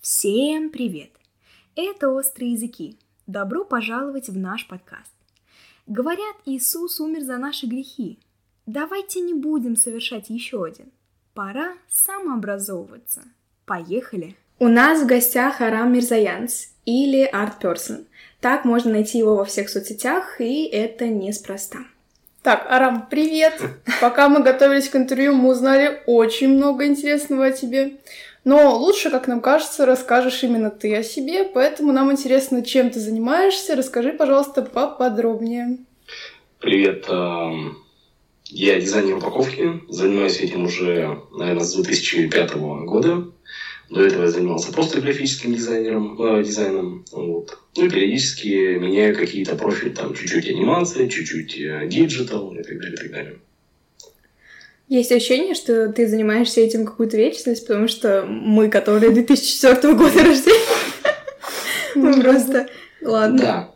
Всем привет! Это «Острые языки». Добро пожаловать в наш подкаст. Говорят, Иисус умер за наши грехи. Давайте не будем совершать еще один. Пора самообразовываться. Поехали! У нас в гостях Арам Мирзаянс или Арт Person. Так можно найти его во всех соцсетях, и это неспроста. Так, Арам, привет! Пока мы готовились к интервью, мы узнали очень много интересного о тебе. Но лучше, как нам кажется, расскажешь именно ты о себе, поэтому нам интересно, чем ты занимаешься. Расскажи, пожалуйста, поподробнее. Привет, я дизайнер упаковки, занимаюсь этим уже, наверное, с 2005 года. До этого я занимался просто графическим дизайнером, э, дизайном. Вот. Ну и периодически меняю какие-то профили, там чуть-чуть анимации, чуть-чуть digital и так далее, и так далее. Есть ощущение, что ты занимаешься этим какую-то вечность, потому что мы, которые 2004 года рождения, мы просто... Ладно. Да.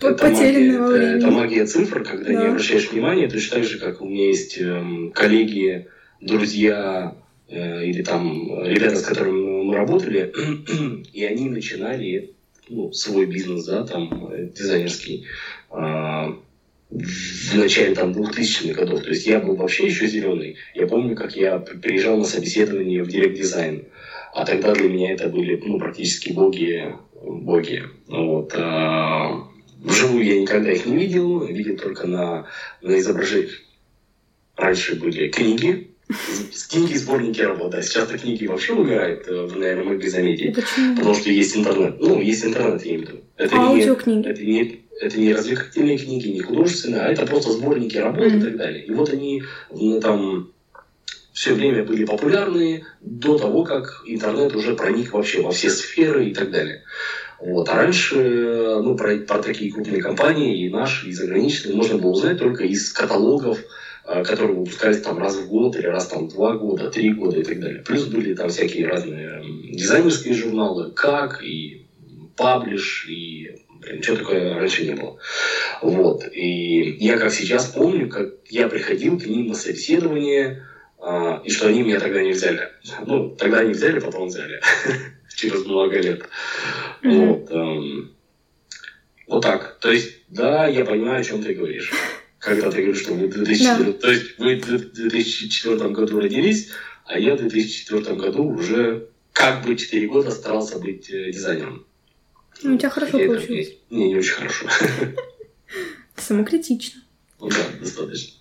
Потерянного времени. Это магия цифр, когда не обращаешь внимания, точно так же, как у меня есть эм, коллеги, друзья, Э, или там ребята, с которыми мы работали, и они начинали ну, свой бизнес, да, там, э, дизайнерский, а, в начале там 2000-х годов. То есть я был вообще еще зеленый. Я помню, как я приезжал на собеседование в директ дизайн. А тогда для меня это были ну, практически боги. боги. Вот. А, вживую я никогда их не видел. Видел только на, на изображениях. Раньше были книги, книги, сборники работы. Да. Сейчас книги вообще умирают, э, вы, наверное, могли заметить. Почему? Потому что есть интернет. Ну, есть интернет, я имею в виду. Это Аудиокниги. Не, это, не, это не развлекательные книги, не художественные, а это просто сборники работы mm-hmm. и так далее. И вот они ну, там все время были популярны до того, как интернет уже проник вообще во все сферы и так далее. Вот. А раньше ну, про, про такие крупные компании, и наши, и заграничные, можно было узнать только из каталогов, а, которые выпускались там раз в год или раз там два года, три года и так далее. Плюс были там всякие разные дизайнерские журналы, как и паблиш, и блин, что такое раньше не было. Вот. И я как сейчас помню, как я приходил к ним на собеседование, а, и что они меня тогда не взяли. Ну, тогда не взяли, потом взяли. Через много лет. Вот. Эм, вот так. То есть, да, я понимаю, о чем ты говоришь когда ты говоришь, что в 2004, да. то есть вы в 2004 году родились, а я в 2004 году уже как бы 4 года старался быть э, дизайнером. Ну, у тебя хорошо и получилось. Это, не, не очень хорошо. Самокритично. Ну да, достаточно.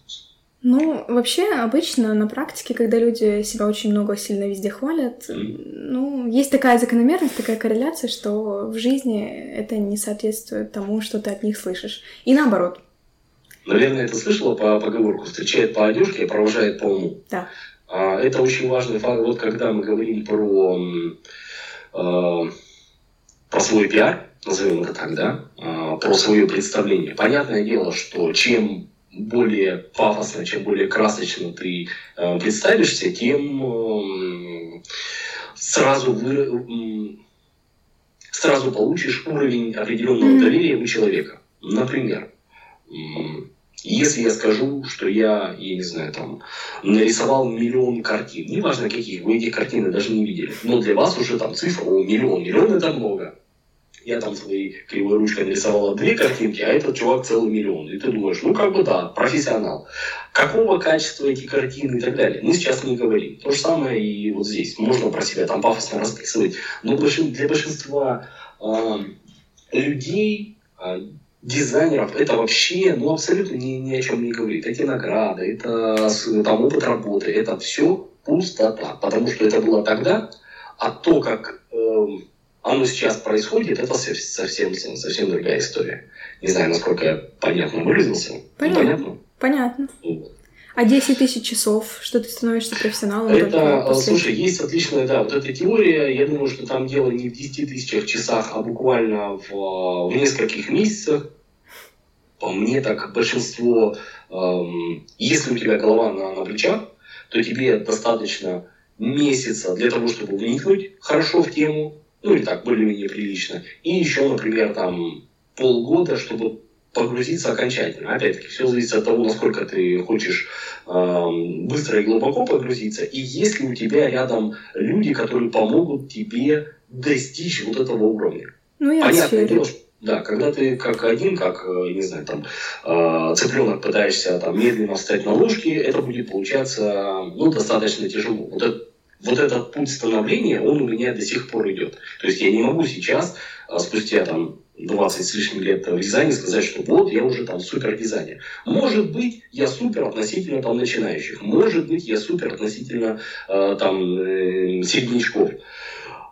Ну, вообще, обычно на практике, когда люди себя очень много сильно везде хвалят, mm. ну, есть такая закономерность, такая корреляция, что в жизни это не соответствует тому, что ты от них слышишь. И наоборот. Наверное, это слышала по поговорку «встречает по одежке, провожает по уму». Да. А, это очень важный факт. Вот когда мы говорим про, э, про свой пиар, назовем это так, да, э, про свое представление. Понятное дело, что чем более пафосно, чем более красочно ты э, представишься, тем э, сразу вы, э, сразу получишь уровень определенного доверия у человека. Например, если я скажу, что я, я не знаю, там, нарисовал миллион картин, неважно каких, вы эти картины даже не видели, но для вас уже там цифра, о, миллион, миллион это много. Я там своей кривой ручкой нарисовала две картинки, а этот чувак целый миллион. И ты думаешь, ну как бы да, профессионал. Какого качества эти картины и так далее. Мы сейчас не говорим. То же самое и вот здесь. Можно про себя там пафосно расписывать. Но для большинства э, людей э, дизайнеров это вообще ну, абсолютно ни, ни о чем не говорит. Эти награды, это там, опыт работы, это все пустота. Потому что это было тогда, а то, как э, оно сейчас происходит, это совсем, совсем другая история. Не знаю, насколько я понятно выразился. Понятно. Понятно. понятно. А 10 тысяч часов, что ты становишься профессионалом? Это, после... слушай, есть отличная, да, вот эта теория, я думаю, что там дело не в 10 тысячах часах, а буквально в, в нескольких месяцах. Мне, так большинство, эм, если у тебя голова на, на плечах, то тебе достаточно месяца для того, чтобы вникнуть хорошо в тему, ну или так, более-менее прилично. И еще, например, там полгода, чтобы погрузиться окончательно. Опять-таки, все зависит от того, насколько ты хочешь э, быстро и глубоко погрузиться, и есть ли у тебя рядом люди, которые помогут тебе достичь вот этого уровня. Ну, я Понятное дело, что да, когда ты как один, как, э, не знаю, там, э, цыпленок пытаешься там медленно встать на ложки, это будет получаться, ну, достаточно тяжело. Вот, это, вот этот путь становления, он у меня до сих пор идет. То есть я не могу сейчас, э, спустя там 20 с лишним лет в дизайне сказать, что вот я уже там супер дизайнер. Может быть, я супер относительно там начинающих. Может быть, я супер относительно там э, середнячков.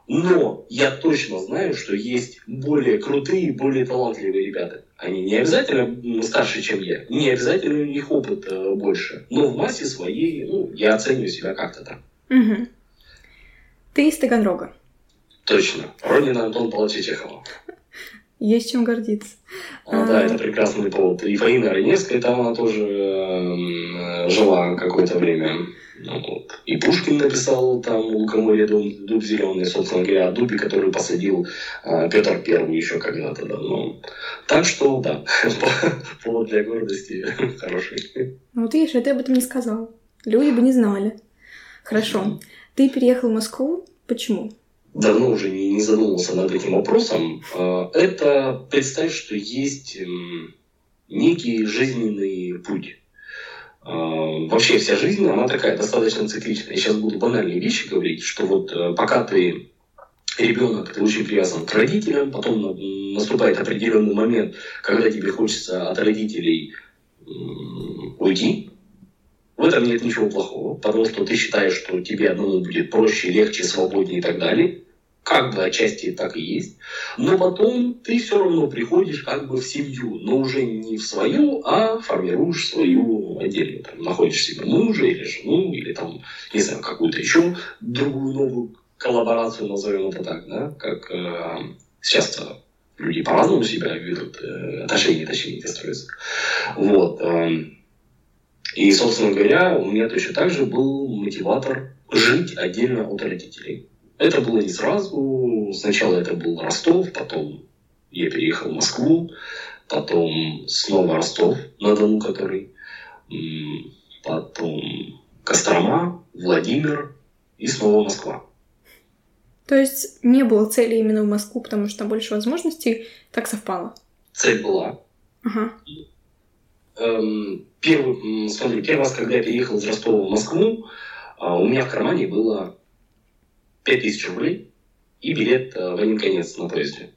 Но я точно знаю, что есть более крутые, более талантливые ребята. Они не обязательно старше, чем я, не обязательно у них опыт э, больше. Но в массе своей, ну, я оцениваю себя как-то так. Угу. Ты из Таганрога. Точно. Родина Антон Павловича Чехова. Есть чем гордиться. А, да, это прекрасный повод. И Фаина Раневская там она тоже э, жила какое-то время. Вот. И Пушкин написал там у Лукоморья дуб, дуб зеленый, собственно говоря, о дубе, который посадил э, Петр Первый еще когда-то давно. Так что, да, повод для гордости хороший. Ну, вот видишь, а ты об этом не сказал. Люди бы не знали. Хорошо. Ты переехал в Москву. Почему? Давно уже не, не задумывался над этим вопросом. А, это представь, что есть некий жизненный путь вообще вся жизнь, она такая достаточно цикличная. Я сейчас буду банальные вещи говорить, что вот э, пока ты ребенок, ты очень привязан к родителям, потом наступает определенный момент, когда тебе хочется от родителей уйти. В этом нет ничего плохого, потому что ты считаешь, что тебе одному будет проще, легче, свободнее и так далее как бы отчасти так и есть, но потом ты все равно приходишь как бы в семью, но уже не в свою, а формируешь свою отдельно. Там, находишь себе мужа или жену, или там, не знаю, какую-то еще другую новую коллаборацию, назовем это так, да, как э, сейчас люди по-разному себя ведут, э, отношения, точнее, эти строятся. Вот. Э, и, собственно говоря, у меня точно так же был мотиватор жить отдельно от родителей. Это было не сразу. Сначала это был Ростов, потом я переехал в Москву, потом снова Ростов на Дону, который, потом Кострома, Владимир и снова Москва. То есть не было цели именно в Москву, потому что там больше возможностей, так совпало? Цель была. Ага. Эм, первый, смотри, первый раз, когда я переехал из Ростова в Москву, а, у меня в кармане было 5000 рублей и билет э, в один конец на поезде.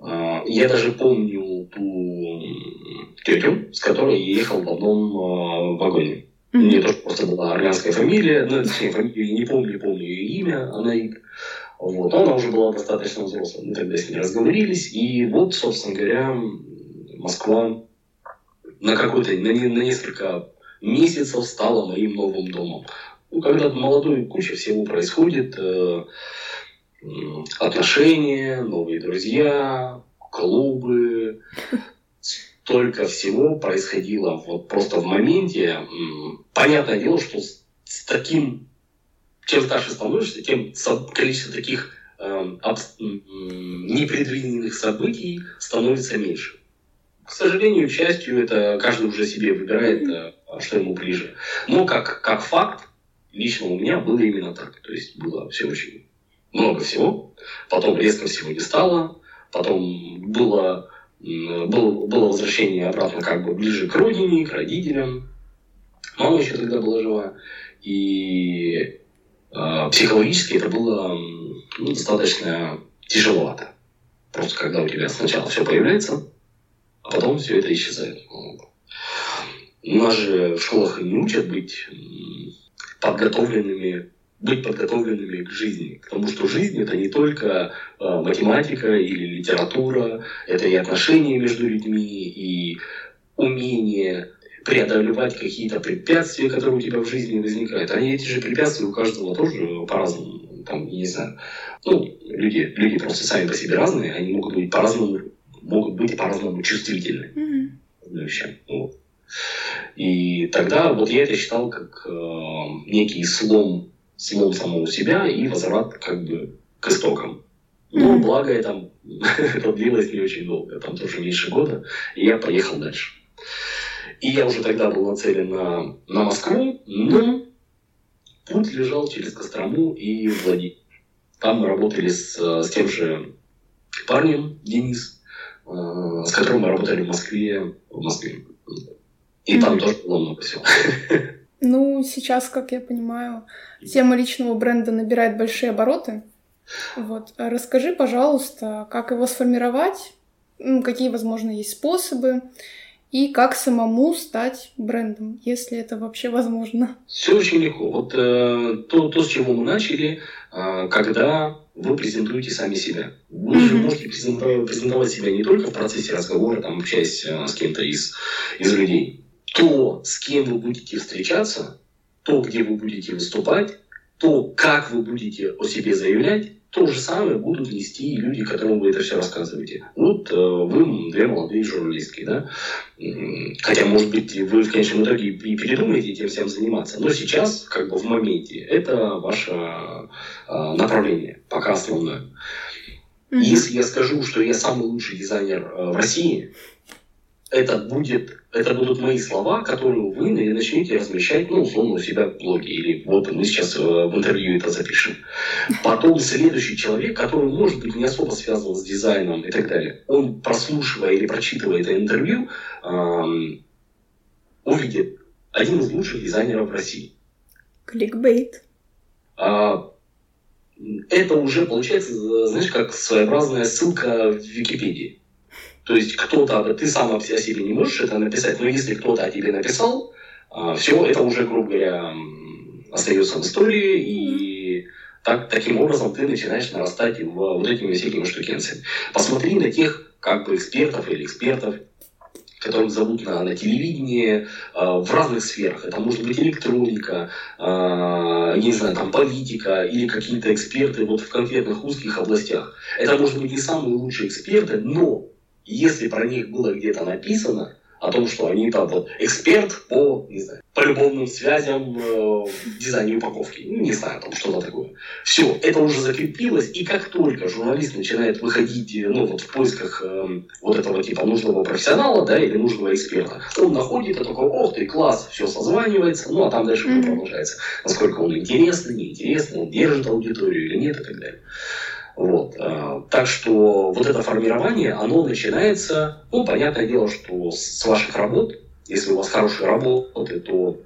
А, я даже помню ту тетю, с которой я ехал в одном э, вагоне. Mm-hmm. У нее тоже просто была армянская фамилия, ну, точнее, фамилию не помню, помню ее имя, она вот, она уже была достаточно взрослой. Мы тогда с ней разговорились, и вот, собственно говоря, Москва на какой-то, на, на несколько месяцев стала моим новым домом. Ну, когда молодой, куча всего происходит, э, отношения, новые друзья, клубы, столько всего происходило вот просто в моменте. Понятное дело, что с, с таким, чем старше становишься, тем количество таких э, об, непредвиденных событий становится меньше. К сожалению, к счастью, это каждый уже себе выбирает, э, что ему ближе. Но как, как факт, лично у меня было именно так. То есть было все очень много всего. Потом резко всего не стало. Потом было, было, было возвращение обратно как бы ближе к родине, к родителям. Мама еще тогда была жива. И э, психологически это было ну, достаточно тяжеловато. Просто когда у тебя сначала все появляется, а потом все это исчезает. Нас же в школах не учат быть подготовленными, быть подготовленными к жизни. Потому что жизнь это не только э, математика или литература, это и отношения между людьми, и умение преодолевать какие-то препятствия, которые у тебя в жизни возникают. Они эти же препятствия у каждого тоже по-разному. Там, не знаю. Ну, люди, люди просто сами по себе разные, они могут быть по-разному, могут быть по-разному чувствительны. Mm-hmm. Вот. И тогда вот я это считал как э, некий слом, слом самого себя и возврат как бы к истокам. Но благо это, это длилось не очень долго, там тоже меньше года, и я поехал дальше. И я уже тогда был нацелен на, на Москву, но путь лежал через Кострому и Владимир. Там мы работали с, с тем же парнем, Денис, э, с которым мы работали в Москве. В Москве. И там тоже было много всего. Ну, сейчас, как я понимаю, тема личного бренда набирает большие обороты. Вот. Расскажи, пожалуйста, как его сформировать, какие, возможно, есть способы, и как самому стать брендом, если это вообще возможно. Все очень легко. Вот э, то, то, с чего мы начали, э, когда вы презентуете сами себя. Вы mm-hmm. же можете презентовать себя не только в процессе разговора, там, общаясь э, с кем-то из, из людей. То, с кем вы будете встречаться, то, где вы будете выступать, то, как вы будете о себе заявлять, то же самое будут нести люди, которым вы это все рассказываете. Вот э, вы две молодые журналистки, да? Хотя, может быть, вы в конечном итоге и передумаете этим всем заниматься. Но сейчас, как бы в моменте, это ваше э, направление, пока основное. Если я скажу, что я самый лучший дизайнер э, в России, это будет это будут мои слова, которые вы начнете размещать, ну, условно, у себя в блоге. Или вот мы сейчас э, в интервью это запишем. Потом следующий человек, который, может быть, не особо связан с дизайном и так далее, он, прослушивая или прочитывая это интервью, эм, увидит один из лучших дизайнеров России. Кликбейт. А, это уже получается, знаешь, как своеобразная ссылка в Википедии. То есть кто-то, ты сам о себе не можешь это написать, но если кто-то о тебе написал, а, все, это уже, грубо говоря, остается в истории, и так, таким образом ты начинаешь нарастать в вот этими всякими штукенциями. Посмотри на тех как бы экспертов или экспертов, которых зовут на, на телевидении э, в разных сферах. Это может быть электроника, э, не знаю, там политика или какие-то эксперты вот в конкретных узких областях. Это может быть не самые лучшие эксперты, но если про них было где-то написано, о том, что они там вот эксперт по, не знаю, по любовным связям э, дизайне упаковки. Ну, не знаю, там что-то такое. Все, это уже закрепилось, и как только журналист начинает выходить, э, ну, вот в поисках э, вот этого типа нужного профессионала, да, или нужного эксперта, он находит и такой, ох ты, класс, все созванивается, ну, а там дальше mm-hmm. продолжается. Насколько он интересный, неинтересный, он держит аудиторию или нет и так далее. Вот. А, так что вот это формирование, оно начинается, ну, понятное дело, что с ваших работ, если у вас хорошие работы, то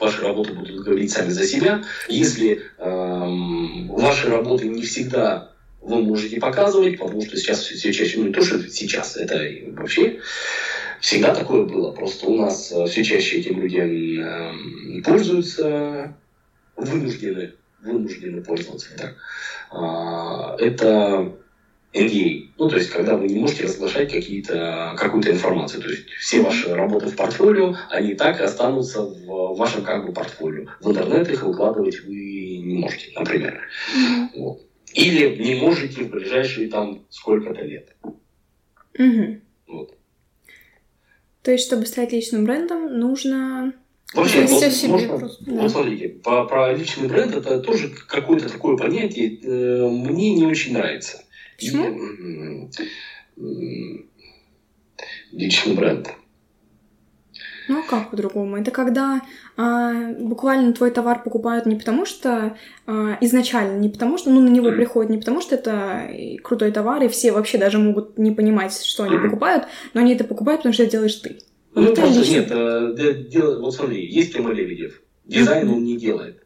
ваши работы будут говорить сами за себя. Если эм, ваши работы не всегда вы можете показывать, потому что сейчас все чаще, ну не то, что сейчас, это вообще всегда такое было. Просто у нас э, все чаще этим людям э, пользуются, вынуждены, вынуждены пользоваться. Так. Это NDA. Ну, то есть, когда вы не можете разглашать какие-то, какую-то информацию. То есть, все ваши работы в портфолио, они так и останутся в вашем как бы портфолио. В интернет их выкладывать вы не можете, например. Mm-hmm. Вот. Или не можете в ближайшие там сколько-то лет. Mm-hmm. Вот. То есть, чтобы стать личным брендом, нужно Вообще, вот, себе можно, просто, да. вот смотрите, по, про личный бренд это тоже какое-то такое понятие, э, мне не очень нравится. Почему? личный бренд. Ну а как по-другому? Это когда а, буквально твой товар покупают не потому, что а, изначально, не потому, что ну, на него приходят, не потому, что это крутой товар, и все вообще даже могут не понимать, что они покупают, но они это покупают, потому что это делаешь ты. Ну, это просто нет, э, дело, вот смотри, есть Тима Лебедев, дизайн он не делает.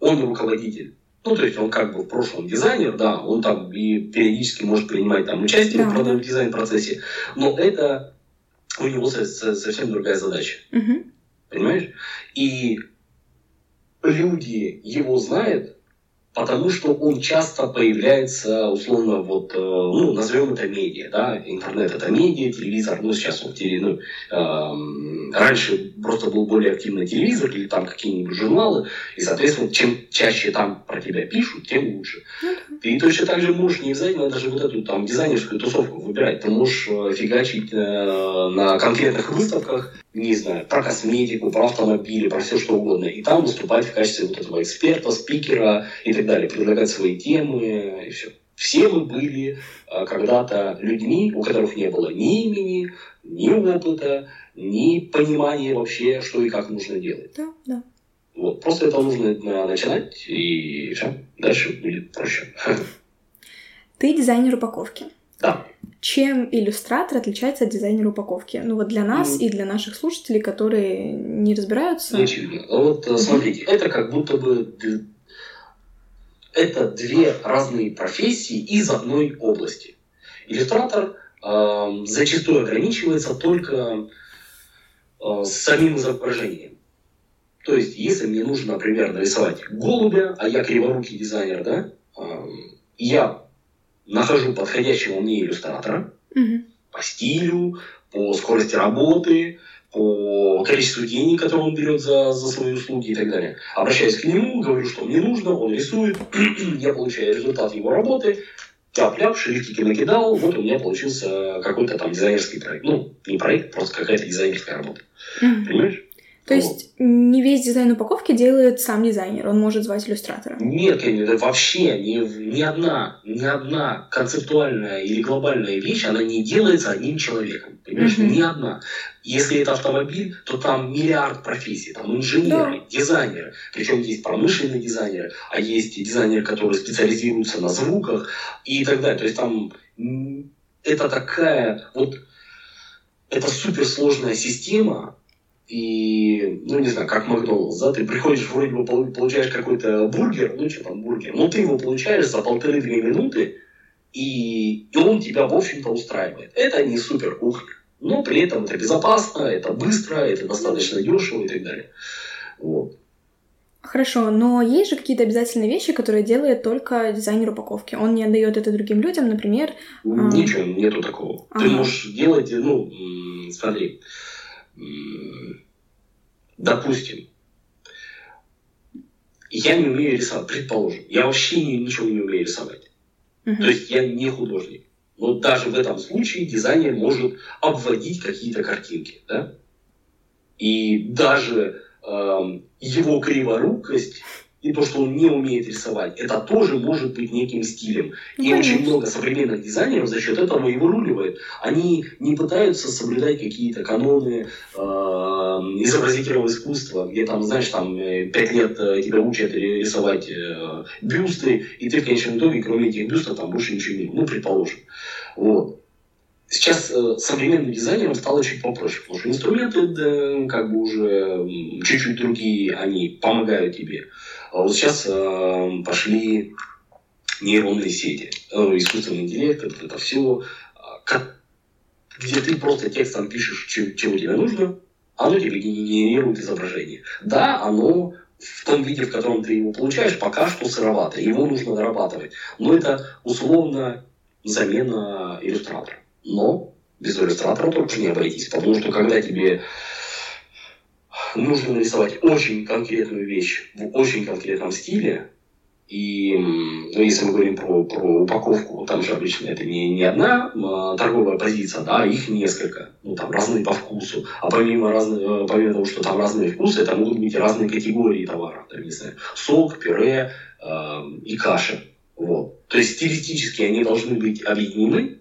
Он руководитель. Ну, то есть он как бы в прошлом дизайнер, да, он там и периодически может принимать там участие да, в дизайн-процессе, но это у него совсем другая задача. Угу. Понимаешь? И люди его знают, потому что он часто появляется, условно, вот, э, ну, назовем это медиа, да, интернет это медиа, телевизор, ну, сейчас вот, ну, э, раньше просто был более активный телевизор или там какие-нибудь журналы, и, соответственно, чем чаще там про тебя пишут, тем лучше. Ты точно так же можешь не обязательно даже вот эту там дизайнерскую тусовку выбирать, ты можешь э, фигачить э, на конкретных выставках, не знаю, про косметику, про автомобили, про все что угодно. И там выступать в качестве вот этого эксперта, спикера и так далее, предлагать свои темы и все. Все мы были а, когда-то людьми, у которых не было ни имени, ни опыта, ни понимания вообще, что и как нужно делать. Да, да. Вот. Просто это нужно начинать, и все. Дальше будет проще. Ты дизайнер упаковки. Да. Чем иллюстратор отличается от дизайнера упаковки? Ну вот для нас mm. и для наших слушателей, которые не разбираются. Не очевидно. Вот mm-hmm. смотрите, это как будто бы это две разные профессии из одной области. Иллюстратор э, зачастую ограничивается только э, самим изображением. То есть, если мне нужно, например, нарисовать голубя, а я криворукий дизайнер, да, э, я нахожу подходящего мне иллюстратора угу. по стилю, по скорости работы, по количеству денег, которые он берет за, за свои услуги и так далее. Обращаюсь к нему, говорю, что мне нужно, он рисует, я получаю результат его работы, тяп-ляп, шрифтики накидал, вот у меня получился какой-то там дизайнерский проект. Ну, не проект, просто какая-то дизайнерская работа. Mm-hmm. Понимаешь? То есть не весь дизайн упаковки делает сам дизайнер, он может звать иллюстратора? Нет, вообще ни, ни одна, ни одна концептуальная или глобальная вещь, она не делается одним человеком. Понимаешь, mm-hmm. ни одна. Если это автомобиль, то там миллиард профессий, там инженеры, да. дизайнеры. Причем есть промышленные дизайнеры, а есть дизайнеры, которые специализируются на звуках и так далее. То есть там это такая вот это суперсложная система, и, ну, не знаю, как Макдоналдс, да, ты приходишь, вроде бы получаешь какой-то бургер, ну, что там бургер, но ты его получаешь за полторы-две минуты, и, и он тебя, в общем-то, устраивает. Это не супер кухня, но при этом это безопасно, это быстро, это достаточно дешево и так далее. Вот. Хорошо, но есть же какие-то обязательные вещи, которые делает только дизайнер упаковки. Он не отдает это другим людям, например. А, Ничего, нету такого. Ага. Ты можешь делать, ну, смотри, допустим, я не умею рисовать, предположим, я вообще ничего не умею рисовать. Uh-huh. То есть я не художник. Но даже в этом случае дизайнер может обводить какие-то картинки. Да? И даже э, его криворукость и то, что он не умеет рисовать, это тоже может быть неким стилем. Ну, и очень много современных дизайнеров за счет этого и выруливает. Они не пытаются соблюдать какие-то каноны э, изобразительного искусства, где там, знаешь, там э, пять лет э, тебя учат рисовать э, бюсты, и ты в конечном итоге, кроме этих бюстов, там больше ничего не... Ну, предположим. Вот. Сейчас э, современным дизайнерам стало чуть попроще, потому что инструменты да, как бы уже чуть-чуть другие, они помогают тебе. А вот сейчас э, пошли нейронные сети, э, искусственный интеллект, это, это все, как, где ты просто текстом пишешь, чем, чего тебе нужно, оно тебе генерирует изображение. Да, оно в том виде, в котором ты его получаешь, пока что сыровато, его нужно дорабатывать. Но это условно замена иллюстратора. Но без иллюстратора тоже не обойтись, потому что когда тебе нужно нарисовать очень конкретную вещь в очень конкретном стиле. И ну, если мы говорим про, про упаковку, там же обычно это не, не одна а, торговая позиция, да, их несколько. Ну, там разные по вкусу. А помимо, разных, э, помимо того, что там разные вкусы, это могут быть разные категории товаров. Там, не знаю, сок, пюре э, и каша. Вот. То есть стилистически они должны быть объединены.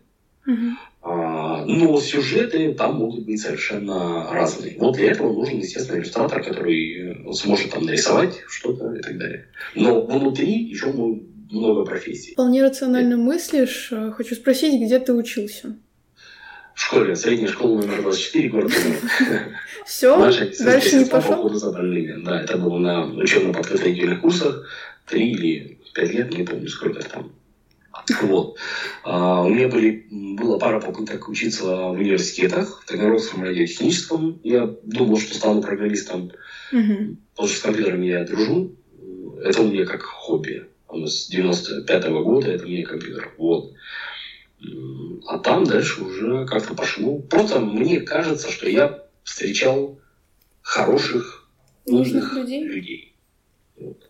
А, но сюжеты там могут быть совершенно разные. Вот для этого нужен, естественно, иллюстратор, который сможет там нарисовать что-то и так далее. Но внутри еще много профессий. Вполне рационально мыслишь. А, хочу спросить, где ты учился? В школе, средняя школа номер 24, город Все, дальше не пошел? Да, это было на учебно-подготовительных курсах. Три или пять лет, не помню, сколько там. Вот. А, у меня были, была пара попыток учиться в университетах, в Таганрогском радиотехническом. Я думал, что стану программистом, угу. потому что с компьютером я дружу. Это у меня как хобби. Нас с 95 -го года это мне компьютер. Вот. А там дальше уже как-то пошло. Просто мне кажется, что я встречал хороших, нужных, людей. людей. Вот.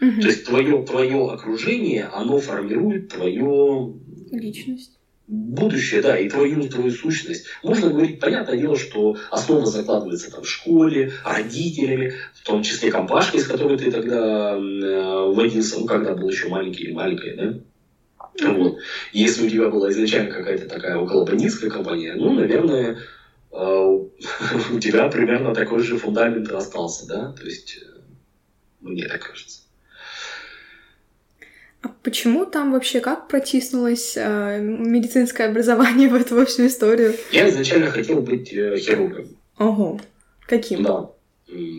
Угу. То есть твое, твое окружение, оно формирует твою личность. Будущее, да, и твою, твою сущность. Можно говорить, понятное дело, что основа закладывается там в школе, родителями, в том числе компашкой, с которой ты тогда э, водился, ну, когда был еще маленький или маленькая, да? Вот. Если у тебя была изначально какая-то такая около бандитская компания, ну, наверное, а, у тебя примерно такой же фундамент остался, да? То есть, э, мне так кажется. А почему там вообще как протиснулось э, медицинское образование в эту во всю историю? Я изначально хотел быть э, хирургом. Ого. Каким? Да.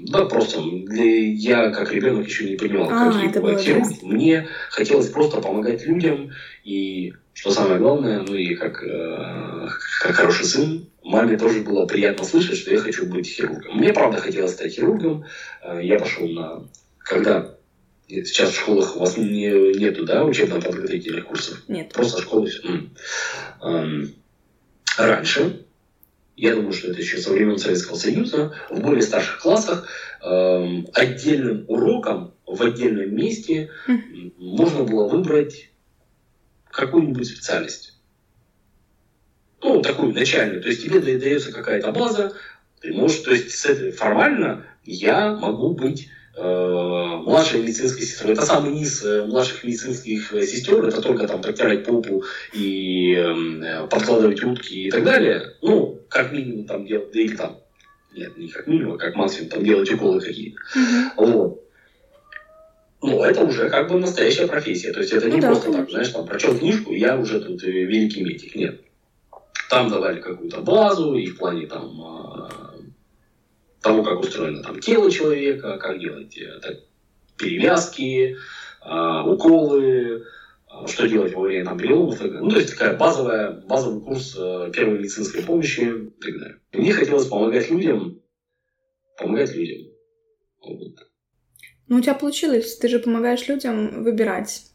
Да, просто я как ребенок еще не понимал, а, какие это бывают хирурги. Мне хотелось просто помогать людям, и что самое главное, ну и как, э, как хороший сын, маме тоже было приятно слышать, что я хочу быть хирургом. Мне правда хотелось стать хирургом. Э, я пошел на... Когда Сейчас в школах у вас не, нету, да, учебно-подготовительных курсов? Нет. Просто школы. Раньше я думаю, что это еще со времен Советского Союза, в более старших классах э, отдельным уроком в отдельном месте можно было выбрать какую-нибудь специальность. Ну, такую начальную. То есть тебе дается какая-то база, ты можешь, то есть с этой, формально я могу быть Э, младшая медицинская сестра. Это самый низ э, младших медицинских э, сестер, это только там протирать попу и э, подкладывать утки и так далее. Ну, как минимум там делать, или там, нет, не как минимум, а как максимум там делать уколы какие-то. Вот. Ну, это уже как бы настоящая профессия. То есть это ну, не да, просто конечно. так, знаешь, там прочел книжку, я уже тут великий медик. Нет. Там давали какую-то базу, и в плане там того, как устроено там тело человека, как делать э, так, перевязки, э, уколы, э, что делать во время там, переломов. Ну, то есть такая базовая, базовый курс э, первой медицинской помощи и так далее. Мне хотелось помогать людям, помогать людям. Вот. Ну, у тебя получилось, ты же помогаешь людям выбирать.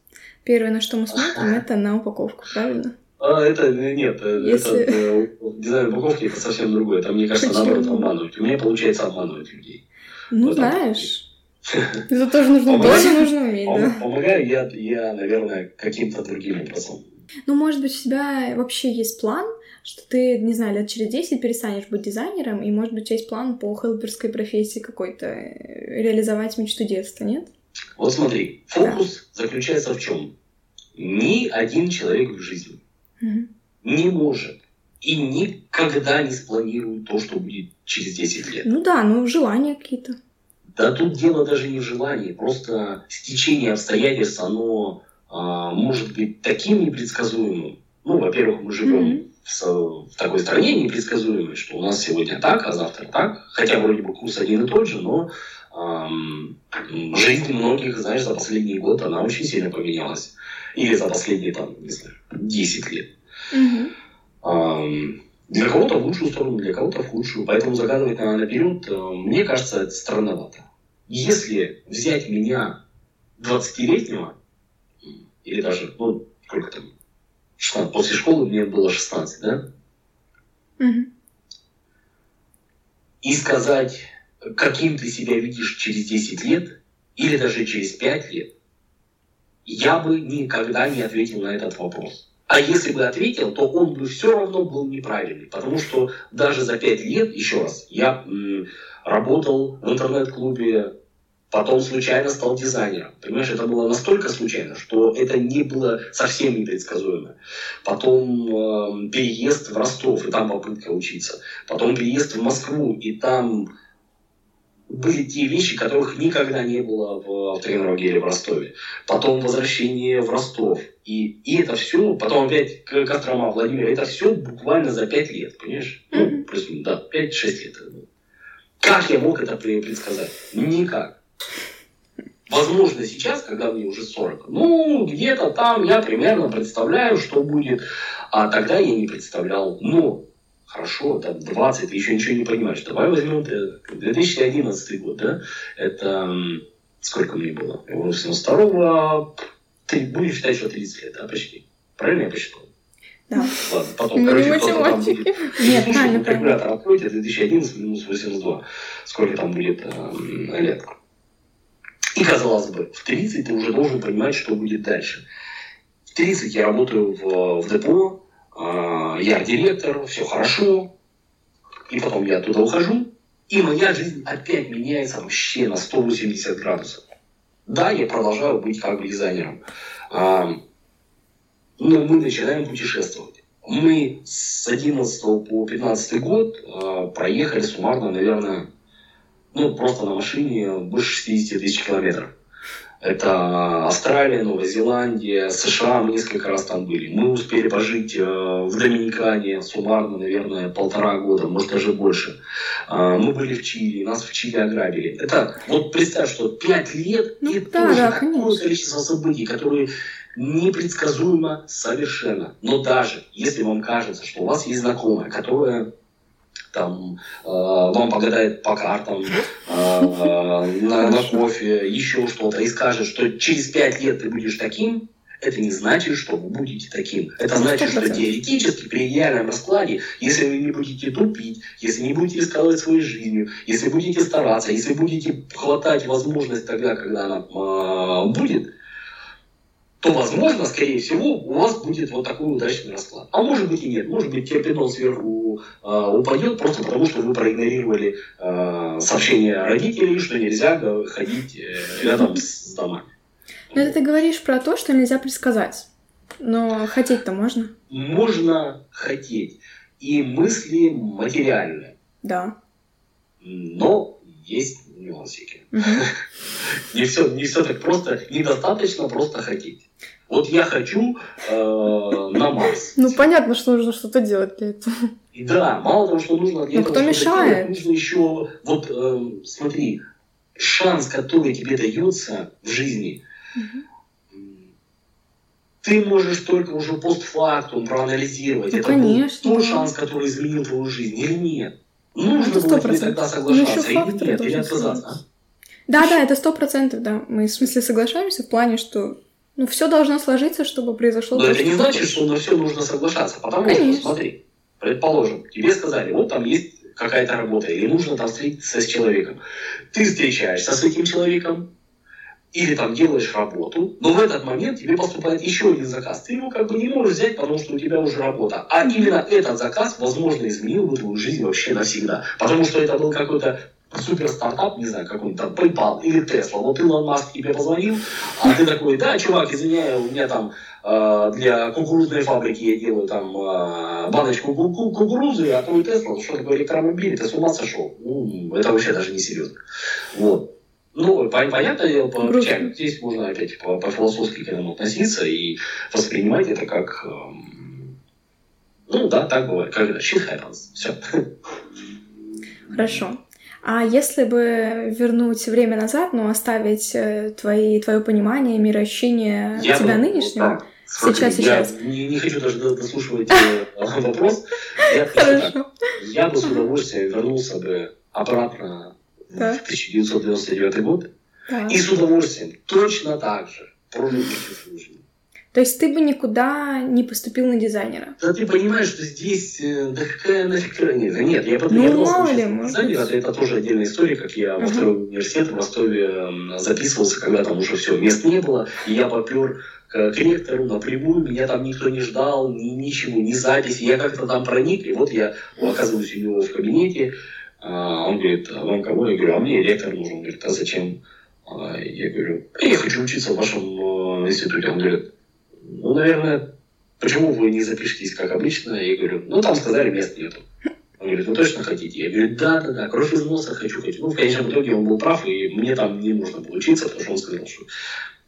Первое, на что мы смотрим, это на упаковку, правильно? А, это нет, э, Если... это, э, дизайн упаковки это совсем другое. Там, мне кажется, Почему? наоборот обманывать. У меня получается обманывать людей. Ну, вот знаешь. Это тоже нужно, тоже нужно уметь, да. Помогаю я, я, наверное, каким-то другим образом. Ну, может быть, у тебя вообще есть план, что ты, не знаю, лет через 10 перестанешь быть дизайнером, и, может быть, у тебя есть план по хелперской профессии какой-то, э, реализовать мечту детства, нет? Вот смотри, фокус да. заключается в чем? Ни один человек в жизни не может и никогда не спланирует то, что будет через 10 лет. Ну да, ну желания какие-то. Да тут дело даже не в желании, просто стечение обстоятельств, оно а, может быть таким непредсказуемым. Ну, во-первых, мы живем mm-hmm. в, в такой стране непредсказуемой, что у нас сегодня так, а завтра так. Хотя вроде бы курс один и тот же, но эм, жизнь многих, знаешь, за последний год она очень сильно поменялась. Или за последние, там, не знаю, 10 лет. Угу. Для кого-то в лучшую сторону, для кого-то в худшую. Поэтому загадывать на наперед, э, мне кажется, это странновато. Если взять меня 20-летнего, или даже, ну, сколько там, 16, после школы мне было 16, да? Угу. И сказать, каким ты себя видишь через 10 лет, или даже через 5 лет, я бы никогда не ответил на этот вопрос. А если бы ответил, то он бы все равно был неправильный. Потому что даже за пять лет, еще раз, я работал в интернет-клубе, потом случайно стал дизайнером. Понимаешь, это было настолько случайно, что это не было совсем непредсказуемо. Потом э, переезд в Ростов, и там попытка учиться. Потом переезд в Москву, и там были те вещи, которых никогда не было в Тренроге или в Ростове. Потом возвращение в Ростов. И, и это все, потом опять Кострома, Владимир, это все буквально за пять лет, понимаешь? Ну, плюс, да, 5-6 лет. Как я мог это предсказать? Никак. Возможно, сейчас, когда мне уже 40, ну, где-то там я примерно представляю, что будет, а тогда я не представлял. Но хорошо, там 20, ты еще ничего не понимаешь. Давай возьмем 2011 год, да? Это сколько мне было? Я 82 ты будешь считать, что 30 лет, да, почти. Правильно я посчитал? Да. Ладно, потом, Мы короче, потом там будет... Нет, правильно, Калькулятор откройте, 2011 минус 82. Сколько там будет э, лет? И, казалось бы, в 30 ты уже должен понимать, что будет дальше. В 30 я работаю в, в депо, я директор, все хорошо, и потом я оттуда ухожу, и моя жизнь опять меняется вообще на 180 градусов. Да, я продолжаю быть как бы дизайнером. А, но мы начинаем путешествовать. Мы с 11 по 15 год э, проехали суммарно, наверное, ну, просто на машине больше 60 тысяч километров. Это Австралия, Новая Зеландия, США, мы несколько раз там были. Мы успели пожить э, в Доминикане суммарно, наверное, полтора года, может даже больше. Э, мы были в Чили, нас в Чили ограбили. Это, вот представь, что пять лет Ну и да, тоже да, такое конечно. количество событий, которые непредсказуемо совершенно. Но даже если вам кажется, что у вас есть знакомая, которая там э, вам погадает по картам, э, на, на кофе, еще что-то, и скажет, что через пять лет ты будешь таким, это не значит, что вы будете таким. Это значит, что 100%. теоретически при идеальном раскладе, если вы не будете тупить, если не будете рисковать своей жизнью, если будете стараться, если будете хватать возможность тогда, когда она э, будет, то, возможно, скорее всего, у вас будет вот такой удачный расклад. А может быть и нет. Может быть, тебе пятно сверху э, упадет просто потому, что вы проигнорировали э, сообщение родителей, что нельзя ходить э, рядом с домами. Но это ты говоришь про то, что нельзя предсказать. Но хотеть-то можно. Можно хотеть. И мысли материальные. Да. Но есть нюансики. Мгм. Не все, не все так просто. Недостаточно просто хотеть. Вот я хочу э, на Марс. Ну, понятно, что нужно что-то делать для этого. И да, мало того, что нужно для Ну, этого кто мешает? делать, нужно еще, вот эм, смотри, шанс, который тебе дается в жизни, м, ты можешь только уже постфактум проанализировать. Ну, это конечно, был тот шанс, который изменил твою жизнь или нет. Нужно это было тебе 100%. тогда Ну, соглашаться еще или нет, или отказаться. Да, да, это сто процентов, да. Мы в смысле соглашаемся в плане, что ну все должно сложиться, чтобы произошло. Но то, это не значит, что на все нужно соглашаться. Потому Конечно. что, смотри, предположим, тебе сказали, вот там есть какая-то работа, или нужно там встретиться с человеком. Ты встречаешься с этим человеком, или там делаешь работу, но в этот момент тебе поступает еще один заказ. Ты его как бы не можешь взять, потому что у тебя уже работа. А именно этот заказ, возможно, изменил бы твою жизнь вообще навсегда. Потому что это был какой-то супер стартап, не знаю, какой-нибудь там PayPal или Tesla. Вот Илон Маск тебе позвонил, а ты такой, да, чувак, извиняй, у меня там э, для кукурузной фабрики я делаю там э, баночку ку- ку- кукурузы, а твой Тесла, что такое электромобиль, ты с ума сошел? Ну, это вообще даже не серьезно. Вот. Ну, пон- понятно, дело, по здесь можно опять по- по-философски к этому относиться и воспринимать это как, эм, ну да, так бывает, когда shit happens, все. Хорошо. А если бы вернуть время назад, но оставить э, твои, твое понимание, мироощущение Я тебя бы нынешнего? вот так, смотри, Сейчас, я сейчас. Не, не хочу даже дослушивать э, вопрос. Я. Хорошо. Бы с удовольствием вернулся бы обратно в Так. 1999 год и с удовольствием точно так же прожил бы жизнь. То есть ты бы никуда не поступил на дизайнера? Да ты понимаешь, что здесь, э, да какая нафиг разница? Нет, я потом Ну, мало на ли, честный может дизайнер, быть. это, тоже отдельная история, как я во Мгм. второй университет в Ростове записывался, когда там уже все, мест не было, и я попер к, к ректору напрямую, меня там никто не ждал, ни, ничего, ни записи, я как-то там проник, и вот я оказываюсь у него в кабинете, а, он говорит, а вам кого? Я говорю, а мне ректор нужен. Он говорит, а зачем? А, Я говорю, «А я хочу учиться в вашем э, институте. Он говорит, ну, наверное, почему вы не запишетесь, как обычно? Я говорю, ну, там сказали, мест нету. Он говорит, вы точно хотите? Я говорю, да, да, да, кровь из носа хочу, хочу. Ну, в конечном итоге он был прав, и мне там не нужно было учиться, потому что он сказал, что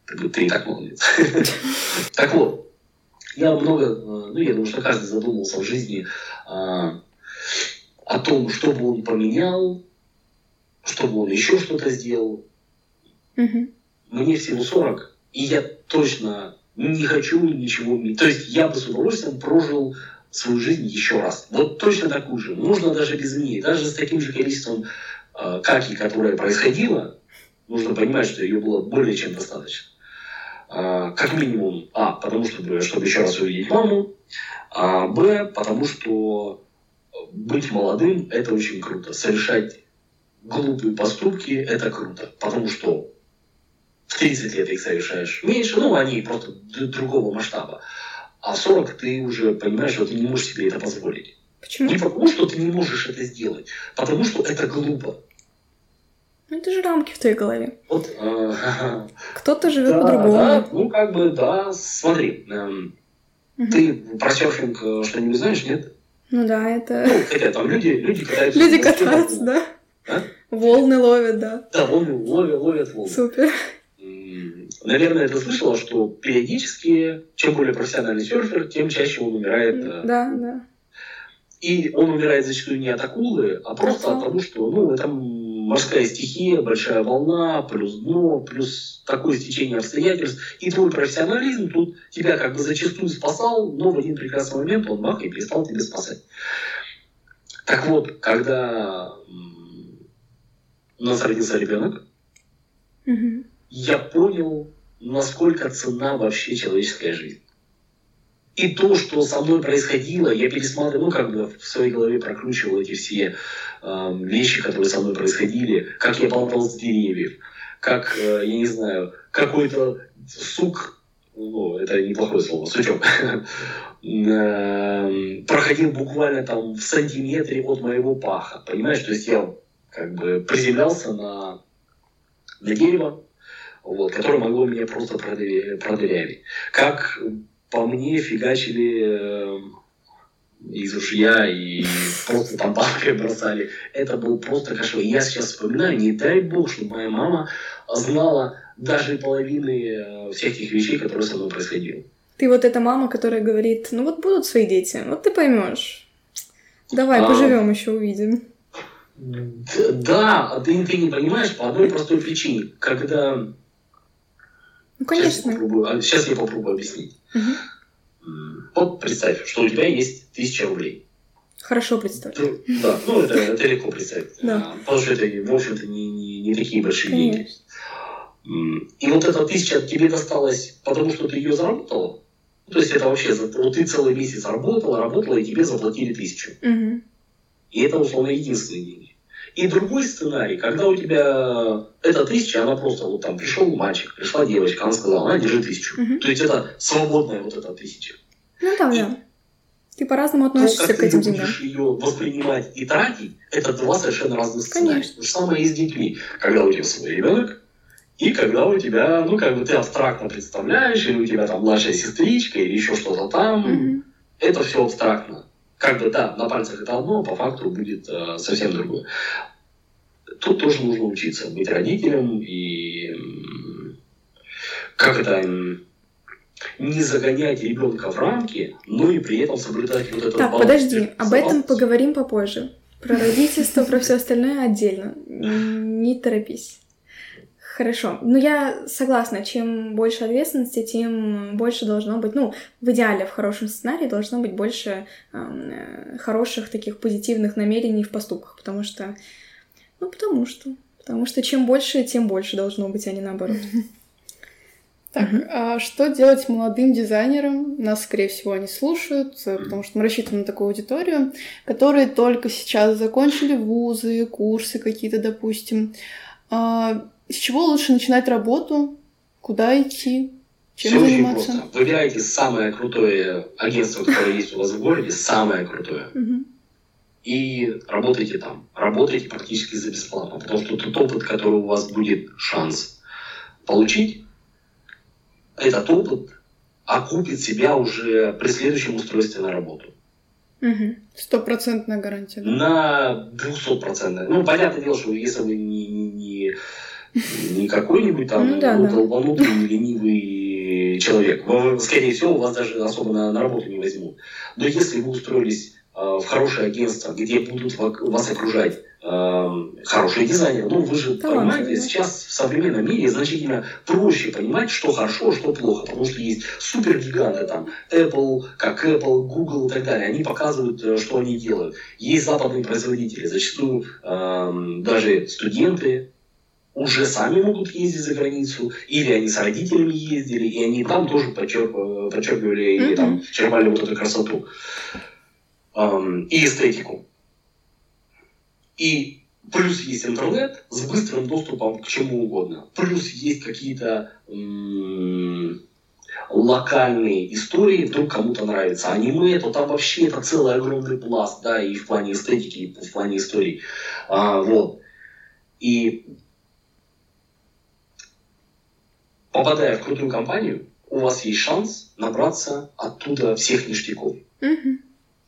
ты, ты и так молодец. Так вот, я много, ну, я думаю, что каждый задумался в жизни а, о том, что бы он поменял, чтобы он еще что-то сделал. Мне всего 40, и я точно не хочу ничего. То есть я бы с удовольствием прожил свою жизнь еще раз. Вот точно такую же. Нужно даже без изменений. Даже с таким же количеством э, каки, которое происходило, нужно понимать, что ее было более чем достаточно. А, как минимум, а, потому что, чтобы еще раз увидеть маму, а, б, потому что быть молодым – это очень круто. Совершать глупые поступки – это круто. Потому что в 30 лет их совершаешь меньше, ну, они просто другого масштаба. А в 40 ты уже понимаешь, что ты не можешь себе это позволить. Почему? Не потому, что ты не можешь это сделать, потому что это глупо. Ну, это же рамки в твоей голове. Вот, э, Кто-то живет да, по-другому. да, ну, как бы, да, смотри. эм, Угу. Ты про серфинг э, что-нибудь знаешь, нет? Ну да, это... Ну, хотя там люди, люди катаются. Люди катаются, да. А? Волны ловят, да. Да, волны ловят, ловят волны. Супер. Наверное, ты слышала, что периодически, чем более профессиональный серфер, тем чаще он умирает. Э, да, да. И он умирает зачастую не от акулы, а просто от того, что ну, это морская стихия, большая волна, плюс дно, плюс такое стечение обстоятельств. И твой профессионализм тут тебя как бы зачастую спасал, но в один прекрасный момент он мах и перестал тебя спасать. Так вот, когда у нас родился ребенок, угу. я понял, насколько цена вообще человеческая жизнь. И то, что со мной происходило, я пересматривал, ну, как бы в своей голове прокручивал эти все э, вещи, которые со мной происходили, как я ползал с деревьев, как, э, я не знаю, какой-то сук, ну, это неплохое слово, сучок, э, проходил буквально там в сантиметре от моего паха, понимаешь? То есть я как бы приземлялся на, на дерево, вот, которое могло меня просто продырявить. Как по мне фигачили э, из ружья и просто там палкой бросали. Это был просто кошмар. Я сейчас вспоминаю, не дай бог, чтобы моя мама знала даже половины э, тех вещей, которые со мной происходили. Ты вот эта мама, которая говорит, ну вот будут свои дети, вот ты поймешь. Давай, а... поживем еще, увидим. Да, ты, ты не понимаешь по одной простой причине. Когда ну, конечно. Сейчас я попробую, а, сейчас я попробую объяснить. Угу. Вот представь, что у тебя есть тысяча рублей. Хорошо представь. Ну, да, ну это, это легко представить. Да. А, потому что это, в общем-то, не, не, не такие большие Конечно. деньги. И вот эта тысяча тебе досталась, потому что ты ее заработала. То есть это вообще, вот ты целый месяц работала, работала, и тебе заплатили тысячу. Угу. И это, условно, единственные деньги. И другой сценарий, когда у тебя эта тысяча, она просто вот там пришел мальчик, пришла девочка, она сказала, она держи тысячу. Угу. То есть это свободная вот эта тысяча. Ну да, да. Ты по-разному относишься то, к этим деньгам. Ты ее воспринимать и тратить, это два совершенно разных сценария. То же самое и с детьми. Когда у тебя свой ребенок, и когда у тебя, ну, как бы ты абстрактно представляешь, или у тебя там младшая сестричка, или еще что-то там, угу. это все абстрактно как бы, да, на пальцах это одно, а по факту будет э, совсем другое. Тут тоже нужно учиться быть родителем и как это не загонять ребенка в рамки, но и при этом соблюдать вот это. Так, подожди, об этом поговорим попозже. Про родительство, про все остальное отдельно. Не торопись. Хорошо. Ну, я согласна, чем больше ответственности, тем больше должно быть, ну, в идеале, в хорошем сценарии должно быть больше э, хороших таких позитивных намерений в поступках, потому что, ну, потому что, потому что чем больше, тем больше должно быть, а не наоборот. Так, а что делать молодым дизайнерам? Нас, скорее всего, они слушают, э, потому что мы рассчитываем на такую аудиторию, которые только сейчас закончили вузы, курсы какие-то, допустим. А, с чего лучше начинать работу? Куда идти? Чем Все заниматься? очень просто. Выбирайте самое крутое агентство, которое есть у вас в городе, самое крутое. И работайте там. Работайте практически за бесплатно. Потому что тот опыт, который у вас будет шанс получить, этот опыт окупит себя уже при следующем устройстве на работу. Стопроцентная гарантия. Да? На двухсотпроцентная. Ну, понятное дело, что если вы не, не, не не какой-нибудь там ну, да, долбанутый, да. ленивый человек. Скорее всего, вас даже особо на, на работу не возьмут. Но если вы устроились э, в хорошее агентство, где будут вас окружать э, хорошие дизайнеры, ну вы же Талант, понимаете, да. сейчас в современном мире значительно проще понимать, что хорошо, что плохо, потому что есть супергиганты там, Apple, как Apple, Google и так далее, они показывают, э, что они делают. Есть западные производители, зачастую э, даже студенты, уже сами могут ездить за границу, или они с родителями ездили, и они там тоже подчерп, подчеркивали mm-hmm. и там черпали вот эту красоту эм, и эстетику. И плюс есть интернет с быстрым доступом к чему угодно. Плюс есть какие-то м- локальные истории, вдруг кому-то нравится аниме, то там вообще это целый огромный пласт, да, и в плане эстетики, и в плане истории. А, вот. И попадая в крутую компанию, у вас есть шанс набраться оттуда всех ништяков. Угу.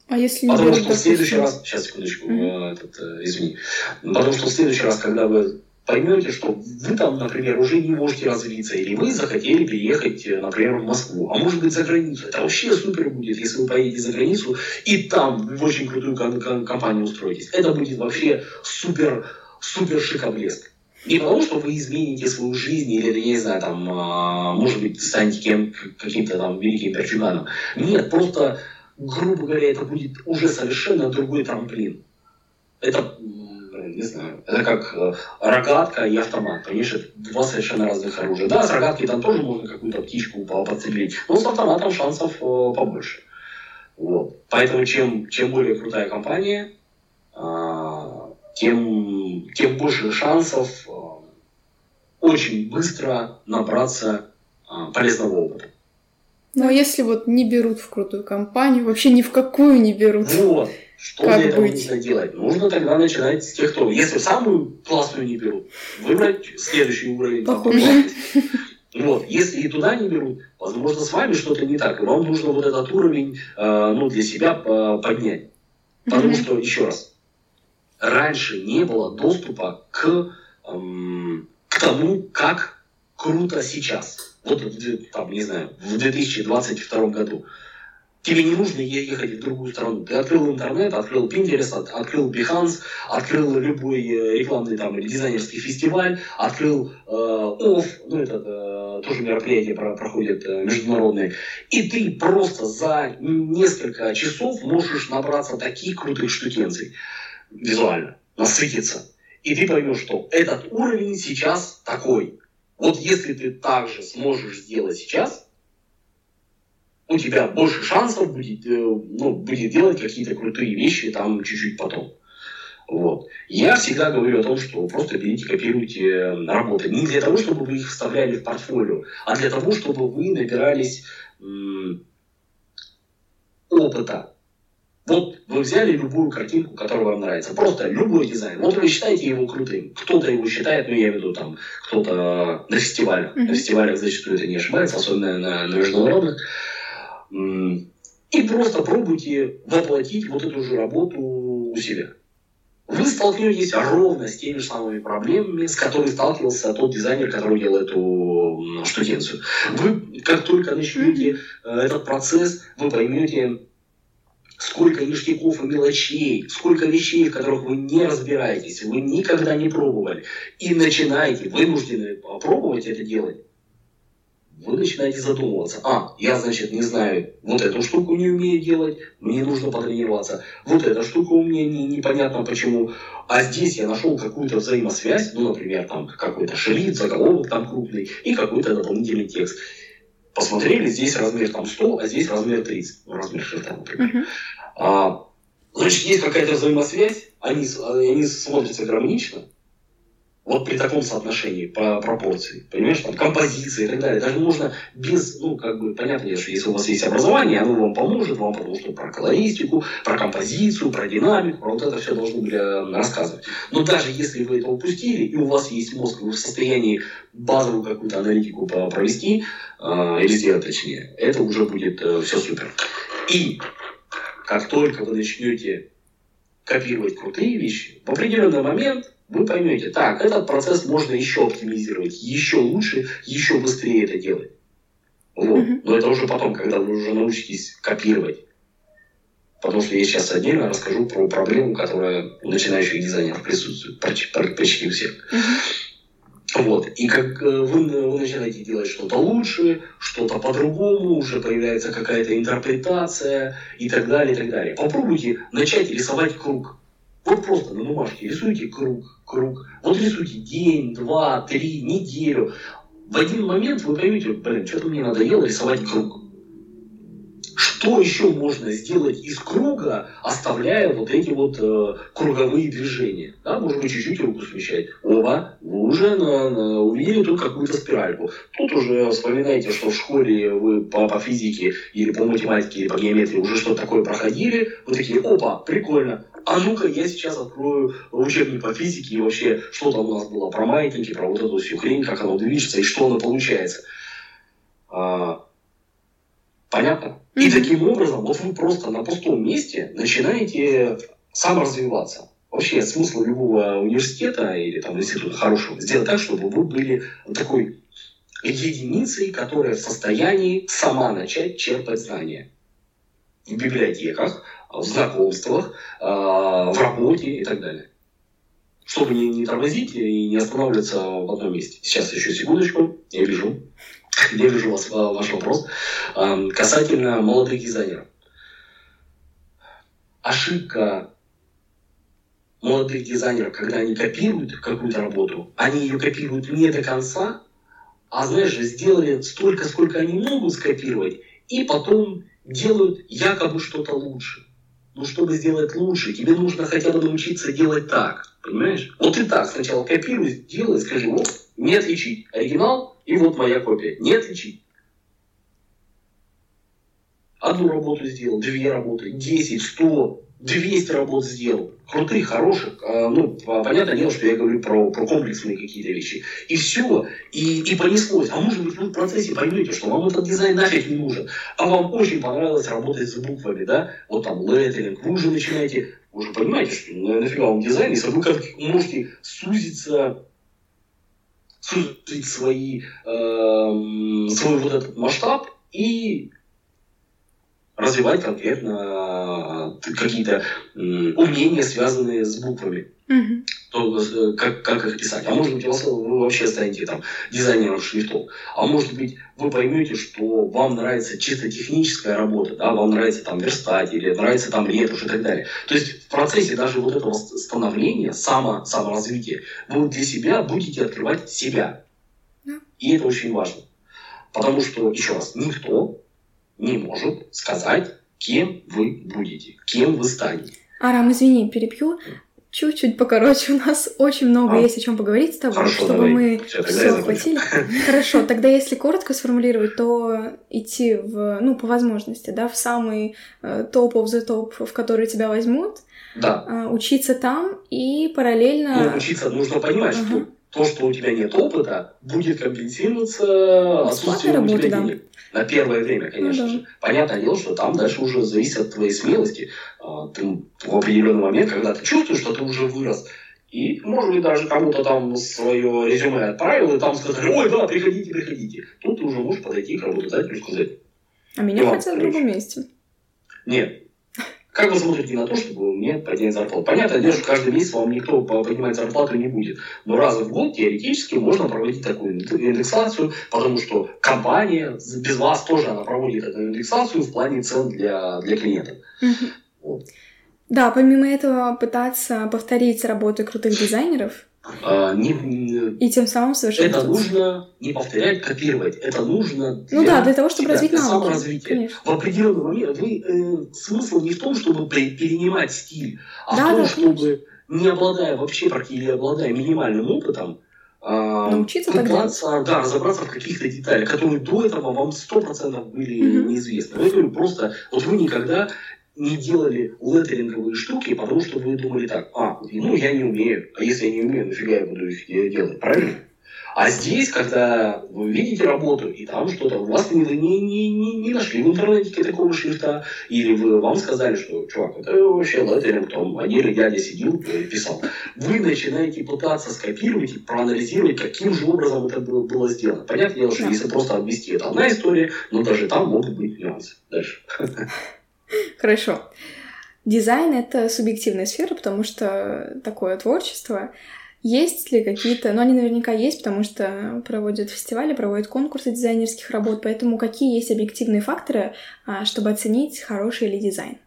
А если не Потому что в следующий раз, сейчас секундочку, э, этот, э, извини, потому что в следующий раз, когда вы поймете, что вы там, например, уже не можете развиться, или вы захотели переехать, э, например, в Москву, а может быть за границу, это вообще супер будет, если вы поедете за границу и там в очень крутую ком- ком- компанию устроитесь. Это будет вообще супер, супер шикоблеск. Не потому, что вы измените свою жизнь, или, я не знаю, там, а, может быть, станете кем, каким-то там великим перчуганом. Нет, просто грубо говоря, это будет уже совершенно другой трамплин. Это, не знаю, это как э, рогатка и автомат, понимаешь, это два совершенно разных оружия. Да, с рогатки там тоже можно какую-то птичку по- подстрелить, но с автоматом шансов э, побольше. Вот. Поэтому чем, чем более крутая компания, а, тем, тем больше шансов а, очень быстро набраться а, полезного опыта. Ну а если вот не берут в крутую компанию, вообще ни в какую не берут? Вот. Что Как для этого быть? нужно делать? Нужно тогда начинать с тех, кто... Если самую классную не берут, выбрать следующий уровень. классности. Вот. Если и туда не берут, возможно, с вами что-то не так. И вам нужно вот этот уровень э, ну, для себя поднять. Потому что, еще раз, раньше не было доступа к, эм, к тому, как круто сейчас. Вот, там, не знаю, в 2022 году. Тебе не нужно ехать в другую страну. Ты открыл интернет, открыл Pinterest, от- открыл Behance, открыл любой э, рекламный там или дизайнерский фестиваль, открыл э, OFF, ну это э, тоже мероприятие про- проходит э, международные, и ты просто за несколько часов можешь набраться таких крутых штукенций визуально, насытиться. И ты поймешь, что этот уровень сейчас такой. Вот если ты также сможешь сделать сейчас, у тебя больше шансов будет, э, ну, будет делать какие-то крутые вещи там чуть-чуть потом. Вот. Я всегда говорю о том, что просто берите, копируйте э, работы. Не для того, чтобы вы их вставляли в портфолио, а для того, чтобы вы набирались опыта. Вот вы взяли любую картинку, которая вам нравится. Просто любой дизайн. Вот вы считаете его крутым. Кто-то его считает, ну я имею в виду там, кто-то на фестивалях. Мгм. На фестивалях зачастую это не ошибается, особенно на, на международных. И просто пробуйте воплотить вот эту же работу у себя. Вы столкнетесь ровно с теми же самыми проблемами, с которыми сталкивался тот дизайнер, который делал эту штукенцию. Вы, как только начнете э, этот процесс, вы поймете, сколько ништяков и мелочей, сколько вещей, в которых вы не разбираетесь, вы никогда не пробовали, и начинаете, вынуждены попробовать это делать, вы начинаете задумываться. А, я, значит, не знаю, вот эту штуку не умею делать, мне нужно потренироваться. Вот эта штука у меня не, непонятно почему. А здесь я нашел какую-то взаимосвязь, ну, например, там какой-то шрифт, заголовок там крупный и какой-то дополнительный текст. Посмотрели, здесь размер там 100, а здесь размер 30. Ну, размер шрифта, например. Мгм. А, значит, есть какая-то взаимосвязь, они, они смотрятся гармонично, вот при таком соотношении по пропорции, понимаешь, там композиции и так далее. Даже можно без, ну, как бы, понятно, что если у вас есть образование, оно вам поможет, вам потому что про колористику, про композицию, про динамику, про вот это все должны были э, рассказывать. Но даже если вы это упустили, и у вас есть мозг, вы в состоянии базовую какую-то аналитику провести, э, или сделать точнее, это уже будет все супер. И как только вы начнете копировать крутые вещи, в определенный момент вы поймете, так, этот процесс можно еще оптимизировать, еще лучше, еще быстрее это делать. Вот. Но это уже потом, когда вы уже научитесь копировать. Потому что я сейчас отдельно расскажу про проблему, которая у начинающих дизайнеров присутствует, почти, почти у всех. Вот. И как э, вы, вы начинаете делать что-то лучше, что-то по-другому, уже появляется какая-то интерпретация и так далее, и так далее. Попробуйте начать рисовать круг. Вот просто на бумажке рисуйте круг, круг. Вот рисуйте день, два, три, неделю. В один момент вы поймете, блин, что-то мне надоело рисовать круг. Что еще можно сделать из круга, оставляя вот эти вот э, круговые движения? Да, может быть, чуть-чуть руку смещать. Оба, вы уже на- на- увидели тут какую-то спиральку. Тут уже вспоминайте, что в школе вы по, по физике или по математике или по геометрии уже что-то такое проходили. Вы такие, опа, прикольно. А ну-ка, я сейчас открою учебник по физике и вообще, что там у нас было про маятники, про вот эту всю хрень, как оно движется и что оно получается. А, Понятно? Mm-hmm. И таким образом, вот вы просто на пустом месте начинаете саморазвиваться. Вообще смысл любого университета или там института хорошего сделать так, чтобы вы были такой единицей, которая в состоянии сама начать черпать знания. В библиотеках, в знакомствах, а, в работе и так далее. Чтобы не, не тормозить и не останавливаться в одном месте. Сейчас еще секундочку, я вижу, я вижу вас, ваш вопрос. Касательно молодых дизайнеров. Ошибка молодых дизайнеров, когда они копируют какую-то работу, они ее копируют не до конца, а знаешь, сделали столько, сколько они могут скопировать, и потом делают якобы что-то лучше. Но чтобы сделать лучше, тебе нужно хотя бы научиться делать так. Понимаешь? Вот ты так сначала копируй, делай, скажи, вот, не отличить оригинал и вот моя копия. Не отличить. Одну работу сделал, две работы, десять, сто, 200 работ сделал, крутых, хороших, а, ну, понятное дело, что я говорю про, про комплексные какие-то вещи. И все, и, и понеслось. А может быть, вы в процессе поймете, что вам этот дизайн нафиг не нужен, а вам очень понравилось работать с буквами, да, вот там леттеринг, вы уже начинаете, вы уже понимаете, что нафига вам дизайн, если вы как можете сузиться сузить свои, э, свой вот этот масштаб и развивать конкретно э, какие-то умения, связанные с буквами. Угу. То, э, как, как их писать. А может быть, вы вообще станете там дизайнером шрифтов. А может быть, вы поймете, что вам нравится чисто техническая работа, да, вам нравится там верстать или нравится там ретушь и так далее. То есть в процессе даже вот этого становления, само, саморазвития, вы для себя будете открывать себя. И это очень важно. Потому что, еще раз, никто не может сказать, кем вы будете, кем вы станете. Арам, извини, перебью. Чуть-чуть покороче, у нас очень много а? есть о чем поговорить с тобой, Хорошо, чтобы давай. мы все, все охватили. Хорошо, тогда если коротко сформулировать, то идти в, ну, по возможности, да, в самый э, топ of the топ, в который тебя возьмут, да. э, учиться там и параллельно... Ну, учиться нужно понимать, ага. что то, что у тебя нет опыта, будет компенсироваться отсутствием у тебя денег. На первое время, конечно ну, да. же. Понятное дело, что там дальше уже зависит от твоей смелости. А, ты в определенный момент, когда ты чувствуешь, что ты уже вырос, и, может быть, даже кому-то там свое резюме отправил, и там сказали, ой, да, приходите, приходите. Тут ты уже можешь подойти к работодателю и сказать. А меня хотят в другом месте. Нет, как вы смотрите на то, чтобы мне поднять зарплату? Понятно, дело, что каждый месяц вам никто поднимать зарплату не будет. Но раз в год теоретически можно проводить такую индексацию, потому что компания без вас тоже она проводит эту индексацию в плане цен для, для клиентов. Угу. Вот. Да, помимо этого пытаться повторить работу крутых дизайнеров, а, не, и тем самым совершенно Это нужно не повторять, копировать. Это нужно для Ну да, для того, чтобы развить навыки. Саморазвитие. Конечно. В определенный момент вы, э, смысл не в том, чтобы перенимать стиль, а да, в том, да, чтобы, не обладая вообще или обладая минимальным опытом, а, Научиться пытаться, да, разобраться в каких-то деталях, которые до этого вам сто процентов были угу. неизвестны. Я говорю, просто вот вы никогда не делали леттеринговые штуки, потому что вы думали так, а, ну я не умею, а если я не умею, нафига я буду их делать, правильно? А здесь, когда вы видите работу, и там что-то, у вас не, не, не, не нашли в интернете такого шрифта, или вы, вам сказали, что, чувак, это вообще леттеринг, там один дядя сидел и писал. Вы начинаете пытаться скопировать и проанализировать, каким же образом это было, было сделано. Понятное дело, что если просто обвести, это одна история, но даже там могут быть нюансы. Дальше. Хорошо. Дизайн — это субъективная сфера, потому что такое творчество. Есть ли какие-то... Ну, они наверняка есть, потому что проводят фестивали, проводят конкурсы дизайнерских работ, поэтому какие есть объективные факторы, а, чтобы оценить, хороший ли дизайн?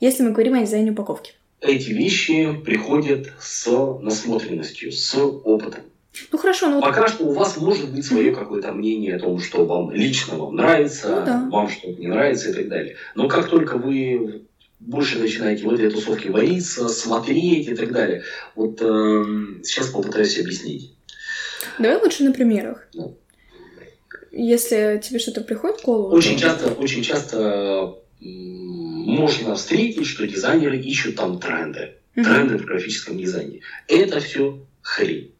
Если мы говорим о дизайне упаковки. Эти вещи приходят с насмотренностью, с опытом. Ну хорошо, ну пока что у вас может быть свое какое-то мнение о том, что вам лично вам нравится, ну, да. вам что-то не нравится и так далее. Но как только вы больше начинаете в этой тусовке вариться, смотреть и так далее, вот э, сейчас попытаюсь объяснить. Давай лучше на примерах. Да. Если тебе что-то приходит в голову. Очень то... часто, очень часто можно встретить, что дизайнеры ищут там тренды, тренды в графическом дизайне. Это все хрень.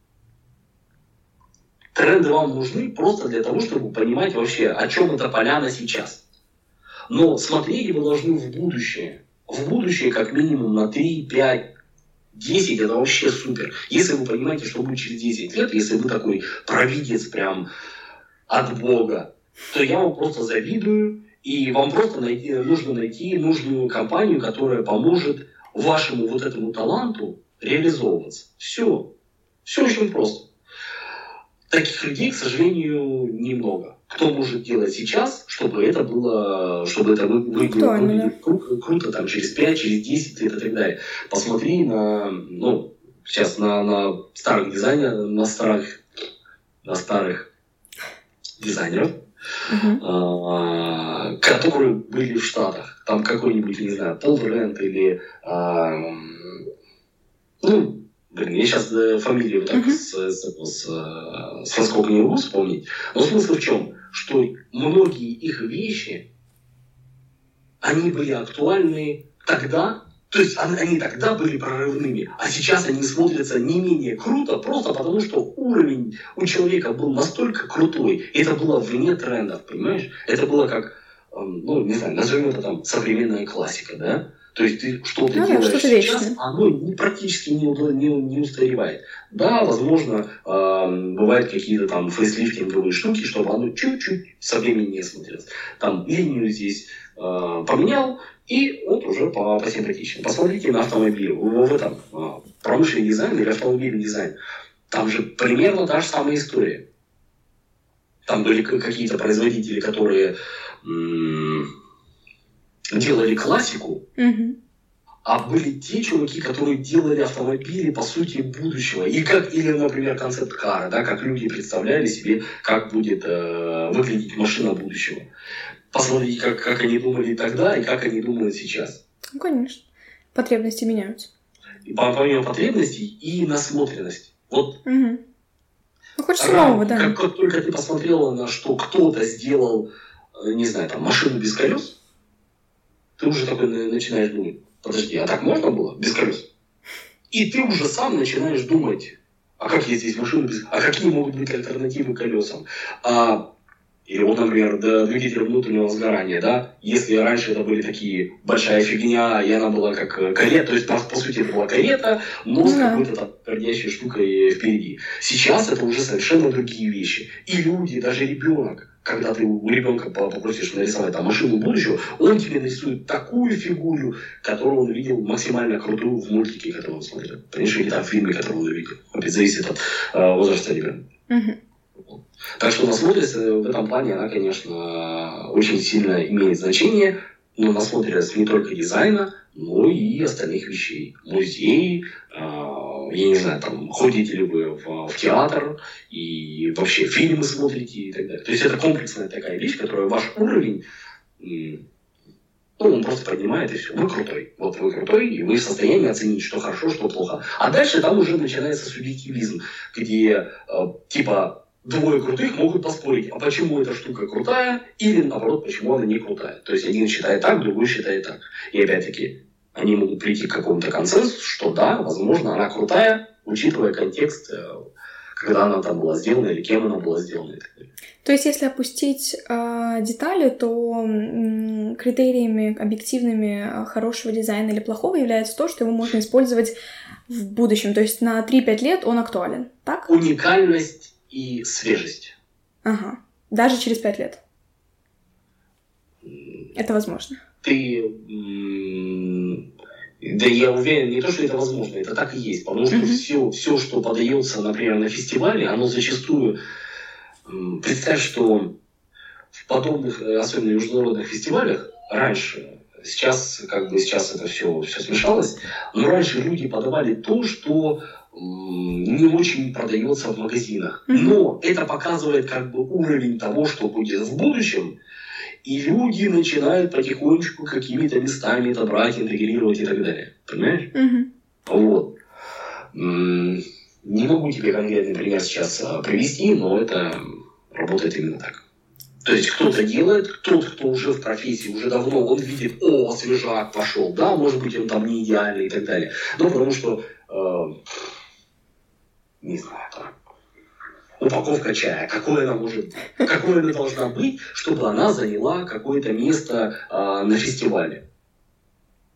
Тренды вам нужны просто для того, чтобы понимать вообще, о чем эта поляна сейчас. Но смотреть вы должны в будущее. В будущее как минимум на 3, 5, 10 это вообще супер. Если вы понимаете, что будет через 10 лет, если вы такой провидец прям от Бога, то я вам просто завидую, и вам просто найти, нужно найти нужную компанию, которая поможет вашему вот этому таланту реализовываться. Все. Все очень просто. Таких людей, к сожалению, немного. Кто может делать сейчас, чтобы это было, чтобы это выглядело кру- круто, там, через 5, через 10 лет и так далее. Посмотри на, ну, сейчас на, на старых дизайнеров, на старых, на старых дизайнеров, а, которые были в Штатах. Там какой-нибудь, не знаю, Пол Рент или... а, ну, блин, я сейчас фамилию вот так Мгм. с, с, с, э, с наскока не могу вспомнить. Но смысл в чем? Что многие их вещи, они были актуальны тогда, то есть они, они тогда были прорывными, а сейчас они смотрятся не менее круто, просто потому что уровень у человека был настолько крутой, и это было вне трендов, понимаешь? Это было как, эм, ну, не знаю, назовем это там современная классика, да? То есть ты что-то Ну да, делаешь что-то сейчас, оно не- практически не, не, не устаревает. Да, возможно, эм, бывают какие-то там фейслифтинговые штуки, чтобы оно чуть-чуть современнее смотрелось. Там линию здесь э, поменял, и вот уже по, посимпатичнее. Посмотрите на автомобили. В, в этом э, промышленный дизайн или автомобильный дизайн. Там же примерно та же самая история. Там были какие-то производители, которые м, делали классику, Мгм. а были те чуваки, которые делали автомобили по сути будущего. И как, или, например, концепт кара, да, как люди представляли себе, как будет э, выглядеть машина будущего. Посмотрите, как, как они думали тогда и как они думают сейчас. Ну, конечно. Потребности меняются. И по- помимо потребностей и насмотренности. Вот Мгм. Ну, хочется Рано, нового, да. Как, как только ты посмотрела на что кто-то сделал, э, не знаю, там, машину без колес, ты уже такой на- начинаешь думать, подожди, а так можно было без колес? И ты уже сам начинаешь думать, а как есть здесь машины без... А какие могут быть альтернативы колесам? А, или вот, например, двигатель внутреннего сгорания, да? Если раньше это были такие большая фигня, и она была как э, карета, то есть, по, по сути, это была карета, но с Ну да. какой-то там пердящей штукой впереди. Сейчас это уже совершенно другие вещи. И люди, даже ребенок, когда ты у ребенка по- попросишь нарисовать там машину будущего, он тебе нарисует такую фигуру, которую он видел максимально крутую в мультике, который он смотрел. Понимаешь, или там в фильме, который он увидел. Опять зависит от э, возраста ребенка. Мгм. Так что насмотренность э, в этом плане, она, конечно, очень сильно имеет значение, но насмотренность не только дизайна, но и остальных вещей. Музеи, э, я не знаю, там, ходите ли вы в, в театр, и вообще фильмы смотрите и так далее. То есть это комплексная такая вещь, которая ваш уровень, ну, он просто поднимает и все. Вы крутой. Вот вы крутой, и вы в состоянии оценить, что хорошо, что плохо. А дальше там уже начинается субъективизм, где э, типа двое крутых могут поспорить, а почему эта штука крутая, или наоборот, почему она не крутая. То есть один считает так, другой считает так. И опять-таки, они могут прийти к какому-то консенсусу, что да, возможно, она крутая, учитывая контекст, э, когда она там была сделана или кем она была сделана и так далее. То есть, если опустить э, детали, то м, критериями объективными э, хорошего дизайна или плохого является то, что его можно использовать в будущем. То есть на 3-5 лет он актуален. Так? Уникальность и свежесть. Ага. Даже через 5 лет. Это возможно. Ты... Да я уверен, не то, что это возможно, это так и есть. Потому что Мгм. все, все, что подается, например, на фестивале, оно зачастую... Представь, что в подобных, э, особенно международных фестивалях, раньше, сейчас, как бы сейчас это все, все смешалось, но раньше люди подавали то, что не очень продается в магазинах. Мгм. Но это показывает как бы уровень того, что будет в будущем, и люди начинают потихонечку какими-то местами это брать, интегрировать и так далее. Понимаешь? Мгм. Вот. Не могу тебе конкретный пример сейчас а, привести, но это работает именно так. То есть кто-то делает, тот, кто уже в профессии, уже давно, он видит, о, свежак пошел, да, может быть, он там не идеальный и так далее. Ну, потому что, э, не знаю, там, упаковка чая, какой она может быть, какой она должна быть, чтобы она заняла какое-то место э, на фестивале.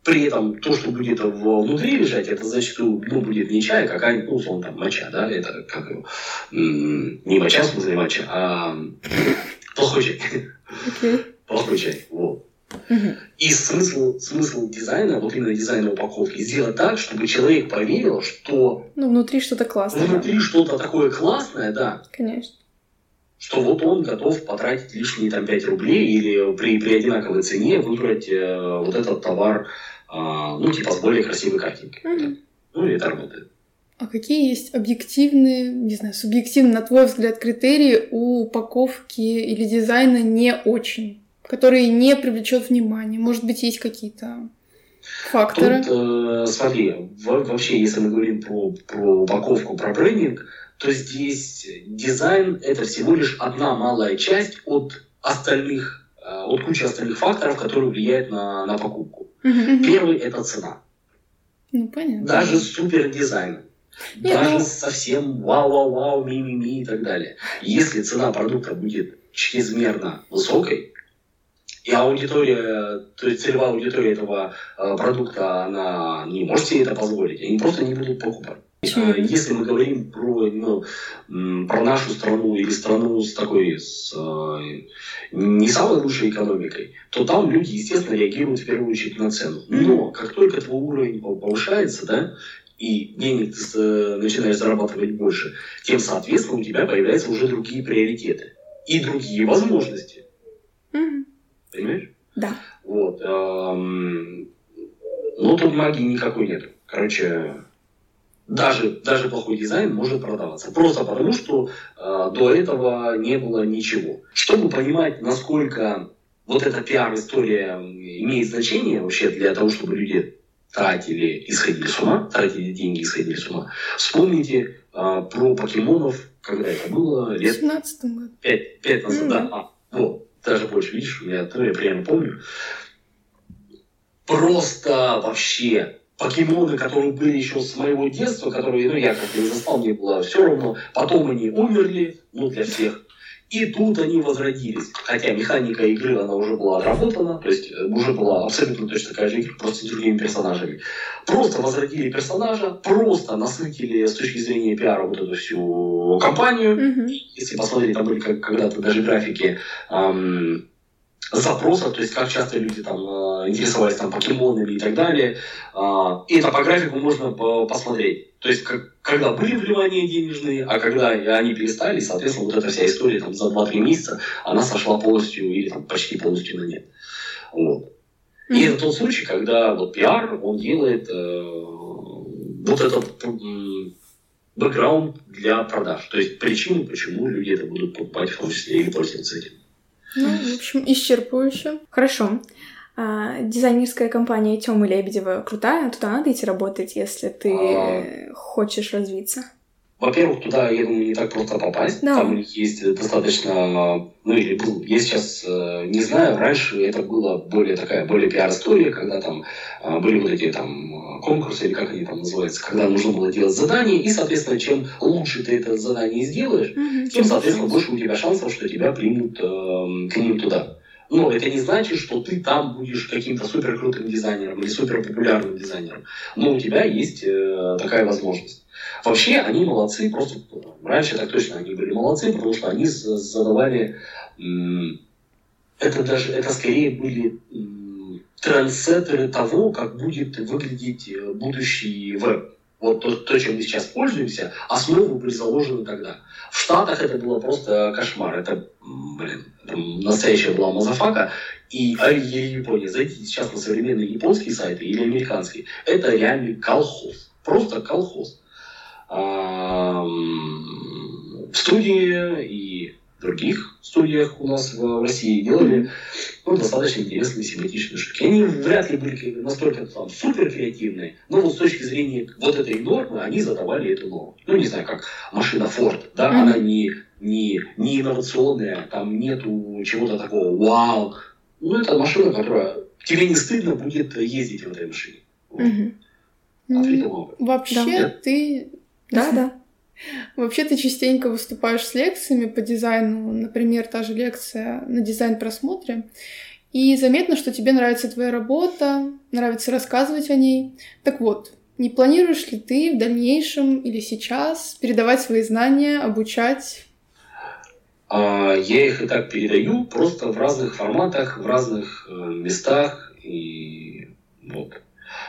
При этом то, что будет внутри лежать, это зачастую ну, будет не чай, а какая-нибудь, ну, условно, там, моча, да, это как не моча, в смысле моча, а плохой чай. Okay. Плохой чай, вот. Угу. И смысл, смысл дизайна, вот именно дизайна упаковки, сделать так, чтобы человек поверил, что... Ну, внутри что-то классное. Внутри да. что-то такое классное, да. Конечно. Что вот он готов потратить лишние там 5 рублей или при, при одинаковой цене выбрать э, вот этот товар, э, ну, типа с более красивой картинкой. Угу. Ну, и это работает. А какие есть объективные, не знаю, субъективные, на твой взгляд, критерии у упаковки или дизайна не очень? Который не привлечет внимание? Может быть, есть какие-то факторы? Тут, э, смотри, вообще, если мы говорим про, про упаковку, про брендинг, то здесь дизайн – это всего лишь одна малая часть от остальных, э, от кучи остальных факторов, которые влияют на, на покупку. Первый – это цена. Ну, понятно. Даже супер дизайн. Нет, даже ну... совсем вау-вау-вау, ми-ми-ми и так далее. Если цена продукта будет чрезмерно высокой, и аудитория, то есть целевая аудитория этого э, продукта, она не может себе это позволить, они просто не будут покупать. Э, если мы говорим про, ну, про нашу страну или страну с такой с, э, не самой лучшей экономикой, то там люди, естественно, реагируют в первую очередь на цену. Но как только твой уровень повышается, да, и денег ты начинаешь зарабатывать больше, тем, соответственно, у тебя появляются уже другие приоритеты и другие возможности. Mm-hmm. Понимаешь? Да. Вот. Эм, ну, тут магии никакой нет. Короче, даже, даже плохой дизайн может продаваться. Просто потому, что э, до этого не было ничего. Чтобы понимать, насколько вот эта пиар-история имеет значение вообще для того, чтобы люди тратили и сходили с ума, тратили деньги и сходили с ума, вспомните э, про покемонов, когда это было лет... 17 году. 5, 5 назад, mm-hmm. да. А, вот даже больше, видишь, я, ну, я прямо помню. Просто вообще покемоны, которые были еще с моего детства, которые, ну, я как-то не застал, мне было все равно. Потом они умерли, ну, для всех. И тут они возродились. Хотя механика игры, она уже была отработана, то есть э, уже была абсолютно точно такая же игра, просто с другими персонажами. Просто возродили персонажа, просто насытили с точки зрения пиара вот эту всю компанию. Mm-hmm. Если посмотреть, там были когда-то даже графики эм, запросов, то есть как часто люди там э, интересовались там покемонами и так далее. Э, и это по графику можно посмотреть. То есть как, когда были вливания денежные, а когда они перестали, соответственно, вот эта вся история там за 2-3 месяца, она сошла полностью или там почти полностью на нет. Вот. И mm-hmm. это тот случай, когда вот пиар, он делает э, вот этот э, бэкграунд для продаж. То есть причину, почему люди это будут покупать в том числе или пользоваться этим. Ну, в общем, исчерпывающе. Хорошо. А, дизайнерская компания Тёмы Лебедева крутая, туда надо идти работать, если ты а... хочешь развиться. Во-первых, туда, я думаю, не так просто попасть. Да. Там есть достаточно, ну или был, я сейчас э, не знаю, раньше это было более такая, более пиар-история, когда там э, были вот эти там конкурсы, или как они там называются, когда нужно было делать задание, и, соответственно, чем лучше ты это задание сделаешь, mm-hmm. тем, соответственно, больше у тебя шансов, что тебя примут э, к ним туда. Но это не значит, что ты там будешь каким-то супер крутым дизайнером или супер популярным дизайнером. Но у тебя есть э, такая возможность. Вообще они молодцы, просто раньше так точно они были молодцы, потому что они задавали это даже это скорее были трендсеттеры того, как будет выглядеть э, будущий веб. Вот то, то, чем мы сейчас пользуемся, основы были заложены тогда. В Штатах это было просто кошмар. Это, блин, настоящая была мазафака. И а, Япония, зайдите сейчас на современные японские сайты или американские. Это реальный колхоз. Просто колхоз в студии и в других студиях у нас в России делали ну, достаточно интересные, симпатичные штуки. Они вряд ли были настолько там, супер креативные, но вот с точки зрения вот этой нормы они задавали эту норму. Ну, не знаю, как машина Ford, да, mm-hmm. она не, не, не инновационная, там нету чего-то такого вау. Ну, это машина, которая тебе не стыдно будет ездить в этой машине. Вот. Mm-hmm. Вообще, да. ты да, да. Вообще ты частенько выступаешь с лекциями по дизайну, например, та же лекция на дизайн-просмотре, и заметно, что тебе нравится твоя работа, нравится рассказывать о ней. Так вот, не планируешь ли ты в дальнейшем или сейчас передавать свои знания, обучать? А, я их и так передаю, просто в разных форматах, в разных э, местах. И вот.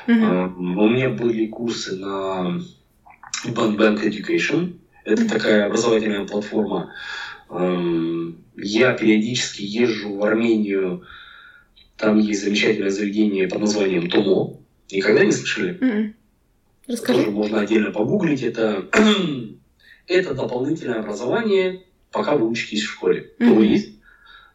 Uh-huh. У меня были курсы на Bank Education. Это такая образовательная платформа. Я периодически езжу в Армению. Там есть замечательное заведение под названием Томо. Никогда не слышали? Uh-uh. Расскажи. Тоже можно отдельно погуглить. Это, это дополнительное образование, пока вы учитесь в школе. Mm-hmm. То есть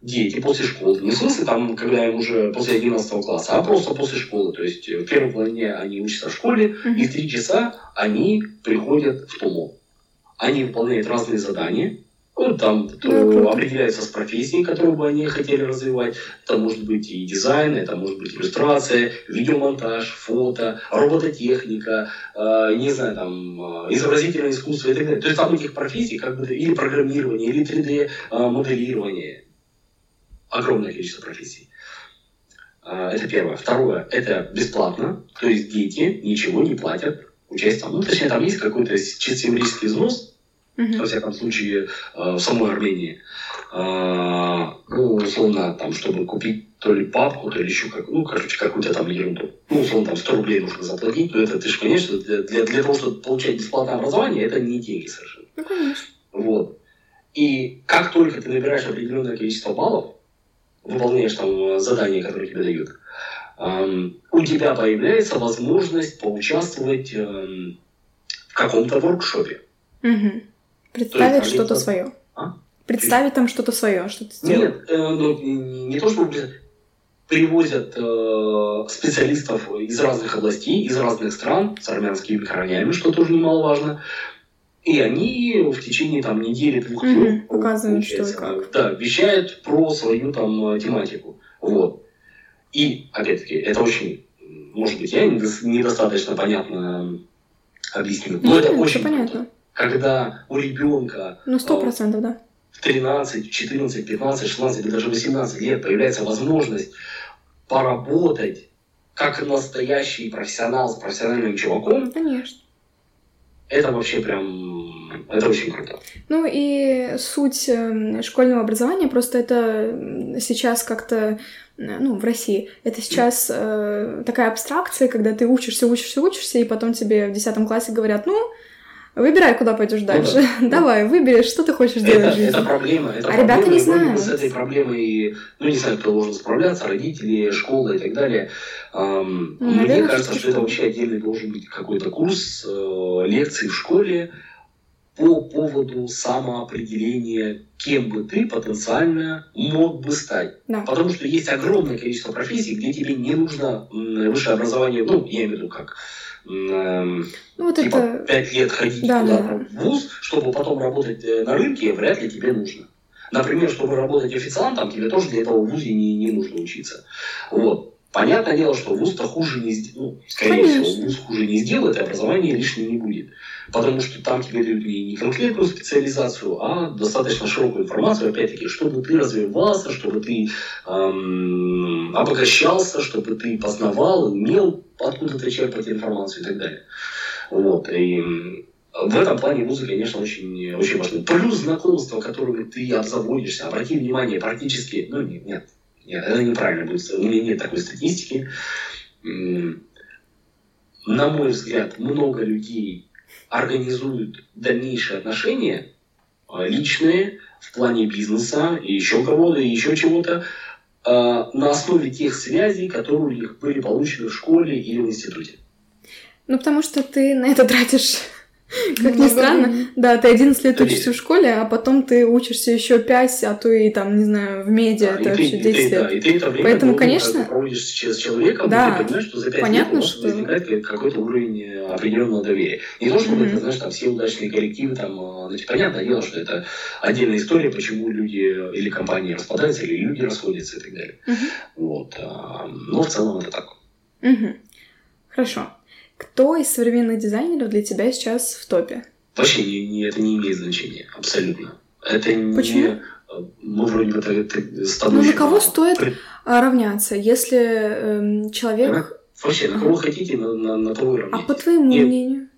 дети после школы, не в смысле там, когда им уже после 11 класса, а просто после школы. То есть в первом плане они учатся в школе, mm-hmm. и в три часа они приходят в ТОМО. Они выполняют разные задания, ну, там ну, определяется с профессией, которую бы они хотели развивать. Это может быть и дизайн, это может быть иллюстрация, видеомонтаж, фото, робототехника, э, не знаю, там, э, изобразительное искусство и так далее. То есть там этих профессий, как бы, или программирование, или 3D-моделирование. Огромное количество профессий. Э, это первое. Второе, это бесплатно. То есть дети ничего не платят участие. Ну, точнее, там есть какой-то чисто символический взнос, mm во всяком случае, э, в самой Армении. А, ну, условно, там, чтобы купить то ли папку, то ли еще как, ну, короче, какую-то там ерунду. Ну, условно, там 100 рублей нужно заплатить, но это, ты же понимаешь, что для, для, для того, чтобы получать бесплатное образование, это не деньги совершенно. Ну, конечно. Вот. И как только ты набираешь определенное количество баллов, выполняешь там задания, которые тебе дают, у тебя появляется возможность поучаствовать эм, в каком-то воркшопе. Угу. Представить что-то свое. А? Представить там что-то свое, что-то сделать. Нет, э, ну, не, не то, чтобы привозят э, специалистов из разных областей, из разных стран, с армянскими корнями, что тоже немаловажно. И они в течение там недели двух трех mm показывают, что как. Да, вещают про свою там тематику. Вот. И, опять-таки, это очень, может быть, я недостаточно понятно объяснил, но ну, это очень понятно. Когда у ребенка... Ну, сто процентов, да. В 13, 14, 15, 16 или даже 18 лет появляется возможность поработать как настоящий профессионал с профессиональным чуваком. Конечно. Это вообще прям... Это очень круто. Ну и суть эм, школьного образования, просто это сейчас как-то ну, в России. Это сейчас э, такая абстракция, когда ты учишься, учишься, учишься, и потом тебе в 10 классе говорят, ну, Выбирай, куда пойдешь ну дальше. Ну, Давай, выбери, что ты хочешь делать в жизни. Это проблема. Это а проблема, ребята не знают. С этой проблемой, ну, не знаю, кто должен справляться, родители, школа и так далее. Эм, ну, мне наверное, кажется, что это вообще отдельный должен быть какой-то курс, э, лекции в школе по поводу самоопределения, кем бы ты потенциально мог бы стать. Да. Потому что есть огромное количество профессий, где тебе не нужно высшее образование, ну, я имею в виду как ну, вот типа это... 5 лет ходить да, да. в ВУЗ, чтобы потом работать э, на рынке, вряд ли тебе нужно. Например, чтобы работать официантом, тебе тоже для этого в ВУЗе не, не нужно учиться. Вот. Понятное дело, что ВУЗ-то хуже не сделает, ну, скорее Конечно. всего, ВУЗ хуже не сделает, и образование лишним не будет. Потому что там тебе дают не конкретную специализацию, а достаточно широкую информацию, опять-таки, чтобы ты развивался, чтобы ты эм, обогащался, чтобы ты познавал, умел откуда-то черпать информацию и так далее. Вот. И в этом плане музыка, конечно, очень, очень важна. Плюс знакомства, которыми ты обзаводишься, обрати внимание, практически, ну нет, нет, нет это неправильно будет, у меня нет такой статистики. На мой взгляд, много людей организуют дальнейшие отношения а, личные в плане бизнеса и еще кого-то, и еще чего-то, а, на основе тех связей, которые у них были получены в школе или в институте. Ну, потому что ты на это тратишь как ни странно, да, ты 11 лет учишься в школе, а потом ты учишься еще 5, а то и там, не знаю, в медиа, это вообще 10 лет. Поэтому, конечно, проводишь с человеком, да, ты понимаешь, что за 5 понятно, лет что... возникает какой-то уровень э, определенного доверия. Не то, чтобы это, знаешь, там все удачные коллективы, там, э, значит, понятное дело, что это отдельная история, почему люди или компании распадаются, или люди расходятся и так далее. Вот. А, но в целом это так. Хорошо. Кто из современных дизайнеров для тебя сейчас в топе? Вообще не, не, это не имеет значения, абсолютно. Это Почему? не... Мы вроде бы это, это с тобой... Ну, на кого стоит а, равняться, если эм, человек... Вообще, на кого хотите, на, на, на того и А равняйтесь. по твоему Нет. мнению,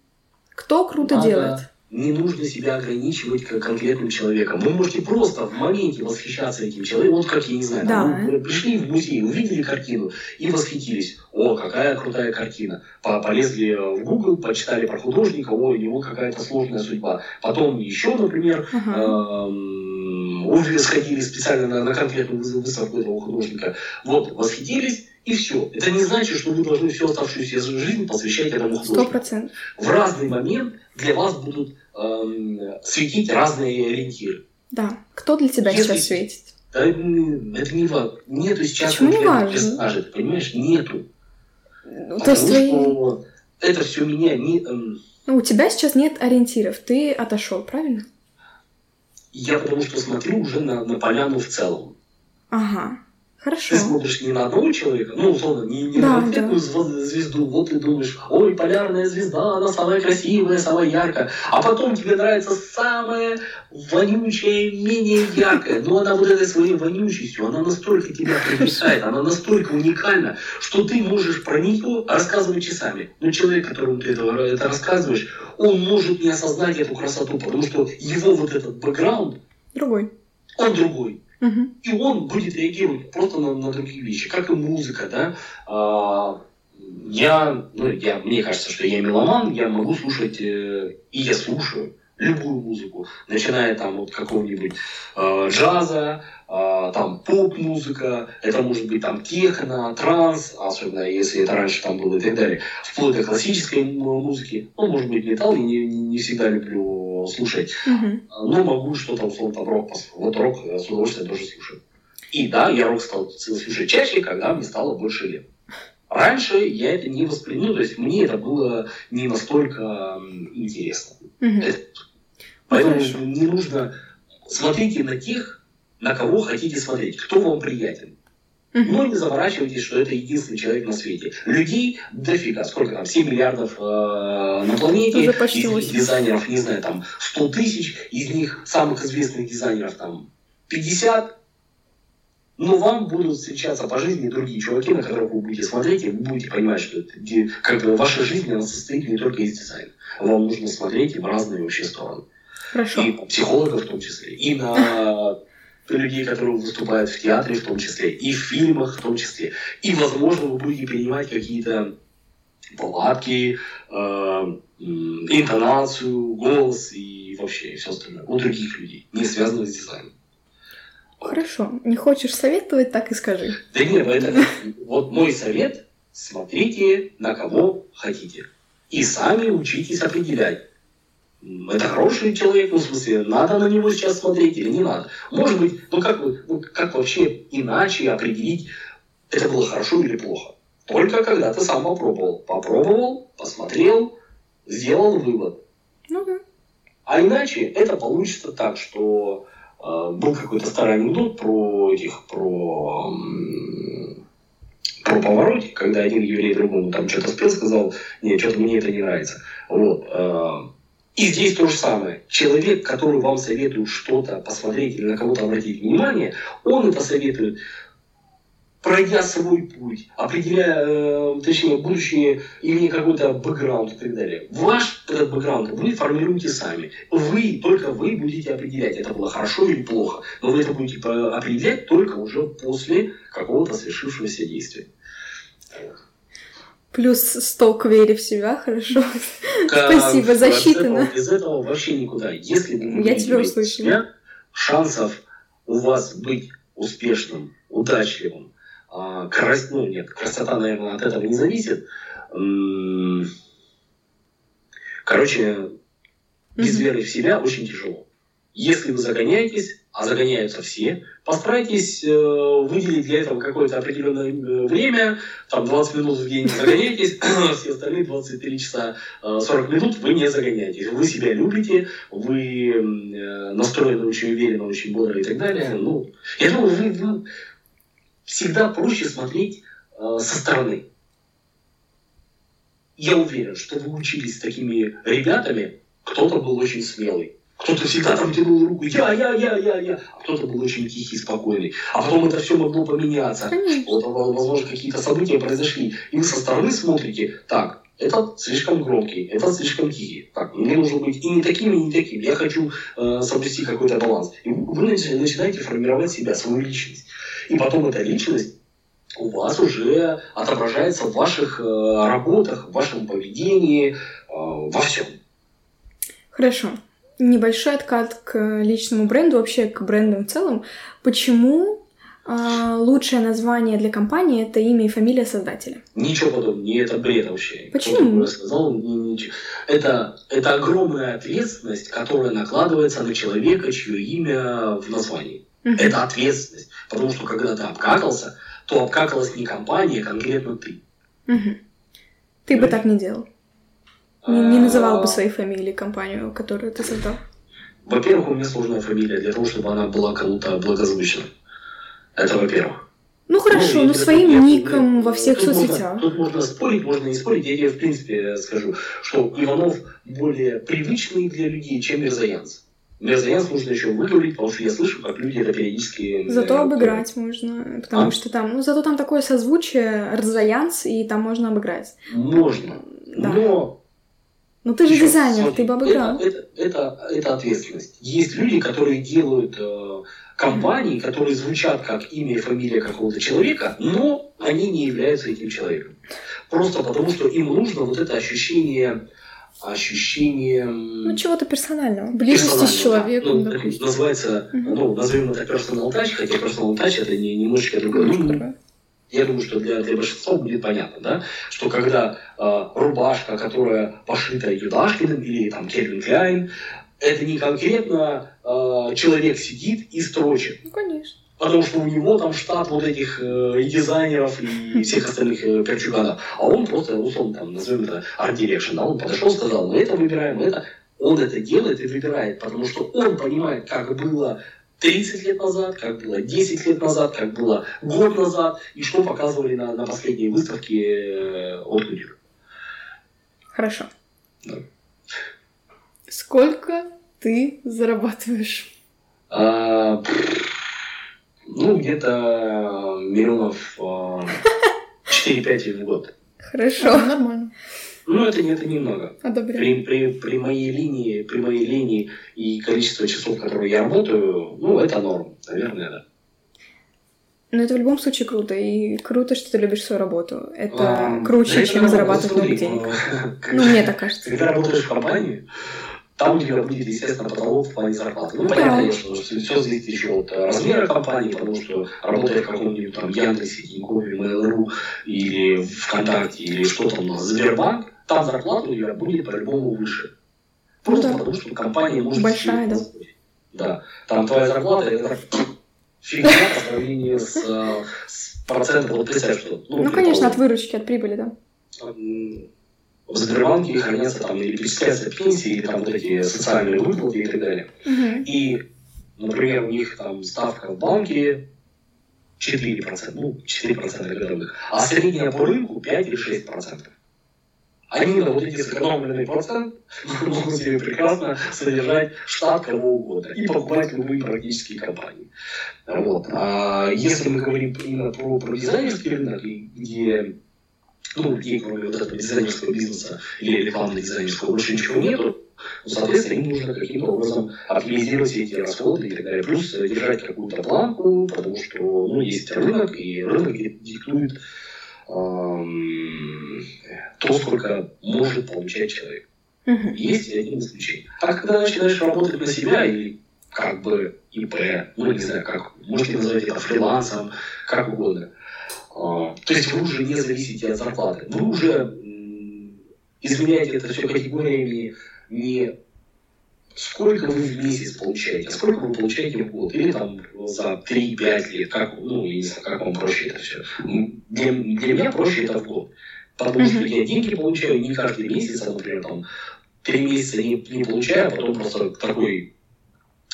кто круто Надо- делает? Не нужно себя ограничивать как конкретным человеком. Вы можете просто в моменте восхищаться этим человеком. Вот как, я не знаю, Да. там, вы пришли в музей, увидели картину и восхитились. О, какая крутая картина. По- Полезли в Google, почитали про художника, о, у него какая-то сложная судьба. Потом еще, например, Ага. эм, сходили специально на, на конкретную выс- выставку этого художника. Вот, восхитились, и все. Это не значит, что вы должны всю оставшуюся жизнь посвящать этому художнику процентов. в разный момент для вас будут эм, светить разные ориентиры. Да. Кто для тебя Если- сейчас светит? Да, это не важно. Нету сейчас Почему не важно? персонажей, ты понимаешь? Нету. Ну, то есть Потому твои... что это все меня не... эм, Ну, у тебя сейчас нет ориентиров, ты отошел, правильно? я потому что смотрю уже на, на поляну в целом. Ага. Хорошо. Ты смотришь не на одного человека, ну, условно, не, не Да, на конкретную да. зв- звезду, вот ты думаешь, ой, полярная звезда, она самая красивая, самая яркая, а потом тебе нравится самая вонючая, менее яркая, но она вот этой своей вонючестью, она настолько тебя привлекает, она настолько уникальна, что ты можешь про нее рассказывать часами. Но человек, которому ты это, это рассказываешь, он может не осознать эту красоту, потому что его вот этот бэкграунд, Другой. он другой. Мгм. И он будет реагировать просто на, на другие вещи, как и музыка, да. А, я, ну, я, мне кажется, что я меломан, я могу слушать, э, и я слушаю любую музыку, начиная там от какого-нибудь э, джаза, э, там поп-музыка, это может быть там техно, транс, особенно если это раньше там было и так далее, вплоть до классической музыки, ну, может быть, металл, я не, не всегда люблю слушать, Мгм. ну, могу что-то, условно, там рок послушать. Вот рок с удовольствием тоже слушаю. И да, я рок стал слушать чаще, когда мне стало больше лет. Раньше я это не воспринял, то есть мне это было не настолько интересно. Мгм. Это- Поэтому хорошо. не нужно... Смотрите на тех, на кого хотите смотреть, кто вам приятен. Мгм. Но не заворачивайтесь, что это единственный человек на свете. Людей дофига. Сколько там? 7 миллиардов э, на планете. Уже почти из них 8. дизайнеров, не знаю, там 100 тысяч. Из них самых известных дизайнеров там 50. Но вам будут встречаться по жизни другие чуваки, на которых вы будете смотреть, и вы будете понимать, что это, как бы ваша жизнь она состоит не только из дизайна. Вам нужно смотреть и в разные вообще стороны. Хорошо. И психологов в том числе, и на людей, которые выступают в театре в том числе, и в фильмах в том числе. И, возможно, вы будете принимать какие-то палатки, э, интонацию, голос и вообще все остальное у других людей, не связанных с дизайном. Хорошо. Не хочешь советовать, так и скажи. Да нет, это, вот мой совет, смотрите на кого хотите. И сами учитесь определять. Это хороший человек, ну, в смысле, надо на него сейчас смотреть или не надо. Может быть, ну как, ну, как вообще иначе определить, это было хорошо или плохо? Только когда ты сам попробовал. Попробовал, посмотрел, сделал вывод. Ну да. А иначе это получится так, что э, был какой-то старый анекдот про этих, про, про повороте, когда один еврей другому там что-то спел, сказал, нет, что-то мне это не нравится. Вот. э, и здесь то же самое. Человек, который вам советует что-то посмотреть или на кого-то обратить внимание, он это советует, пройдя свой путь, определяя, э, точнее, будучи имея какой-то бэкграунд и так далее. Ваш этот бэкграунд вы формируете сами. Вы, только вы будете определять, это было хорошо или плохо. Но вы это будете по- определять только уже после какого-то совершившегося действия. Плюс 100 к вере в себя, хорошо. Как- Спасибо, засчитано. этого- Без этого вообще никуда. Если вы Я тебя услышала. себя, шансов у вас быть успешным, удачливым, а, крас- ну нет, красота, наверное, от этого не зависит. М, Короче, без веры в себя очень тяжело. Если вы загоняетесь, а загоняются все, постарайтесь э, выделить для этого какое-то определенное э, время, там 20 минут в день загоняетесь, все остальные 23 часа э, 40 минут вы не загоняетесь. Вы себя любите, вы э, настроены очень уверенно, очень бодро и так далее. Ну, я думаю, вы всегда проще смотреть э, со стороны. Я уверен, что вы учились с такими ребятами, Кто-то был очень смелый. Кто-то всегда там тянул руку, я, я, я, я, я. А кто-то был очень тихий, спокойный. А потом это все могло поменяться. Вот, возможно, какие-то события произошли. И вы со стороны смотрите, так, этот слишком громкий, этот слишком тихий. Так, мне нужно быть и не таким, и не таким. Я хочу э, соблюсти какой-то баланс. И вы начинаете формировать себя, свою личность. И потом эта личность у вас уже отображается в ваших э, работах, в вашем поведении, э, во всем. Хорошо. Небольшой откат к личному бренду, вообще к брендам в целом. Почему а, лучшее название для компании это имя и фамилия создателя. Ничего подобного, не это бред вообще. Почему? Я сказал, ничего. Это, это огромная ответственность, которая накладывается на человека, чье имя в названии. Угу. Это ответственность. Потому что когда ты обкакался, то обкакалась не компания, а конкретно ты. Угу. Ты бы так не делал. Не, не называл бы своей фамилией компанию, которую ты создал. Во-первых, у меня сложная фамилия для того, чтобы она была кому-то благозвучна. Это во-первых. Ну хорошо, ну, ну своим нет, ником нет, во всех тут соцсетях. Можно, тут можно спорить, можно не спорить. Я тебе в принципе скажу, что Иванов более привычный для людей, чем Мерзаянс. Мерзаянс нужно еще выговорить, потому что я слышу, как люди это периодически... Зато обыграть можно, потому а? что там... Ну, зато там такое созвучие, Рзаянс, и там можно обыграть. Можно, да. но... Ну ты же дизайнер, смотри, ты бы обыграл. Это, это, это, это ответственность. Есть люди, которые делают э, компаний, которые звучат как имя и фамилия какого-то человека, но они не являются этим человеком. Просто потому, что им нужно вот это ощущение ощущение... Ну, чего-то персонального. Близости с человеком, да. ну, Называется, угу. ну, назовем это personal touch, хотя personal touch это не, немножечко другое. Ну, другое. Я думаю, что для, для большинства будет понятно, да, что когда э, рубашка, которая пошита Юдашкиным или там Calvin Klein, это не конкретно э, человек сидит и строчит. Ну, конечно. Потому что у него там штат вот этих э, и дизайнеров, и всех остальных э, перчуганов. А он просто, условно, там, назовем это art direction, да, он подошел, сказал, мы это выбираем, мы это. Он это делает и выбирает, потому что он понимает, как было 30 лет назад, как было 10 лет назад, как было год назад, и что показывали на, на последней выставке э, от Кутюр. Хорошо. Да. Сколько ты зарабатываешь? А, ну, где-то миллионов а, 4-5 в год. Хорошо. А, нормально. Ну, это, это немного. Одобряю. При, при, при, моей линии, при моей линии и количество часов, которые я работаю, ну, это норм, наверное, да. Но это в любом случае круто. И круто, что ты любишь свою работу. Это а, круче, чем зарабатывать много денег. Ну, мне так кажется. Когда работаешь в компании, там у тебя будет, естественно, потолок в плане зарплаты. Ну, понятно, конечно, что все зависит еще от размера компании, потому что работая в каком-нибудь там Яндексе, Тинькове, Mail.ru или ВКонтакте, или что там у нас, Сбербанк, там зарплата у тебя будет по-любому выше. Просто да. потому, что компания может... Большая, да. Да. Там твоя зарплата, это фигня по сравнению с, э, с процентом. Вот представь, что... Ну, ну конечно, от выручки, от прибыли, да в Сбербанке хранятся там или перечисляются пенсии, или там вот эти социальные выплаты и так далее. Uh-huh. И, например, у них там ставка в банке 4%, ну, 4% годовых, а средняя по рынку 5 или 6%. Они на вот эти сэкономленный процент могут себе прекрасно содержать штат кого угодно и покупать любые практические компании. Вот. А если мы говорим именно про, про дизайнерский рынок, где ну, людей, кроме вот этого дизайнерского бизнеса или рекламно-дизайнерского, больше ничего нету, ну, соответственно, им нужно каким-то образом оптимизировать эти расходы и так далее. Плюс держать какую-то планку, потому что ну, есть рынок, и рынок диктует то, сколько может получать человек. Uh-huh. Есть один исключение. А когда начинаешь работать на себя или как бы ИП, ну не знаю, как можете назвать это фрилансом, как угодно, а, то есть вы уже не зависите от зарплаты. Вы уже изменяете это все категориями не сколько вы в месяц получаете, а сколько вы получаете в год. Или там за 3-5 лет, как, ну, не знаю, как вам проще это все. Для, для меня проще это в год. Потому что я деньги получаю не каждый месяц, а, например, там, три месяца не, не получаю, а потом просто такой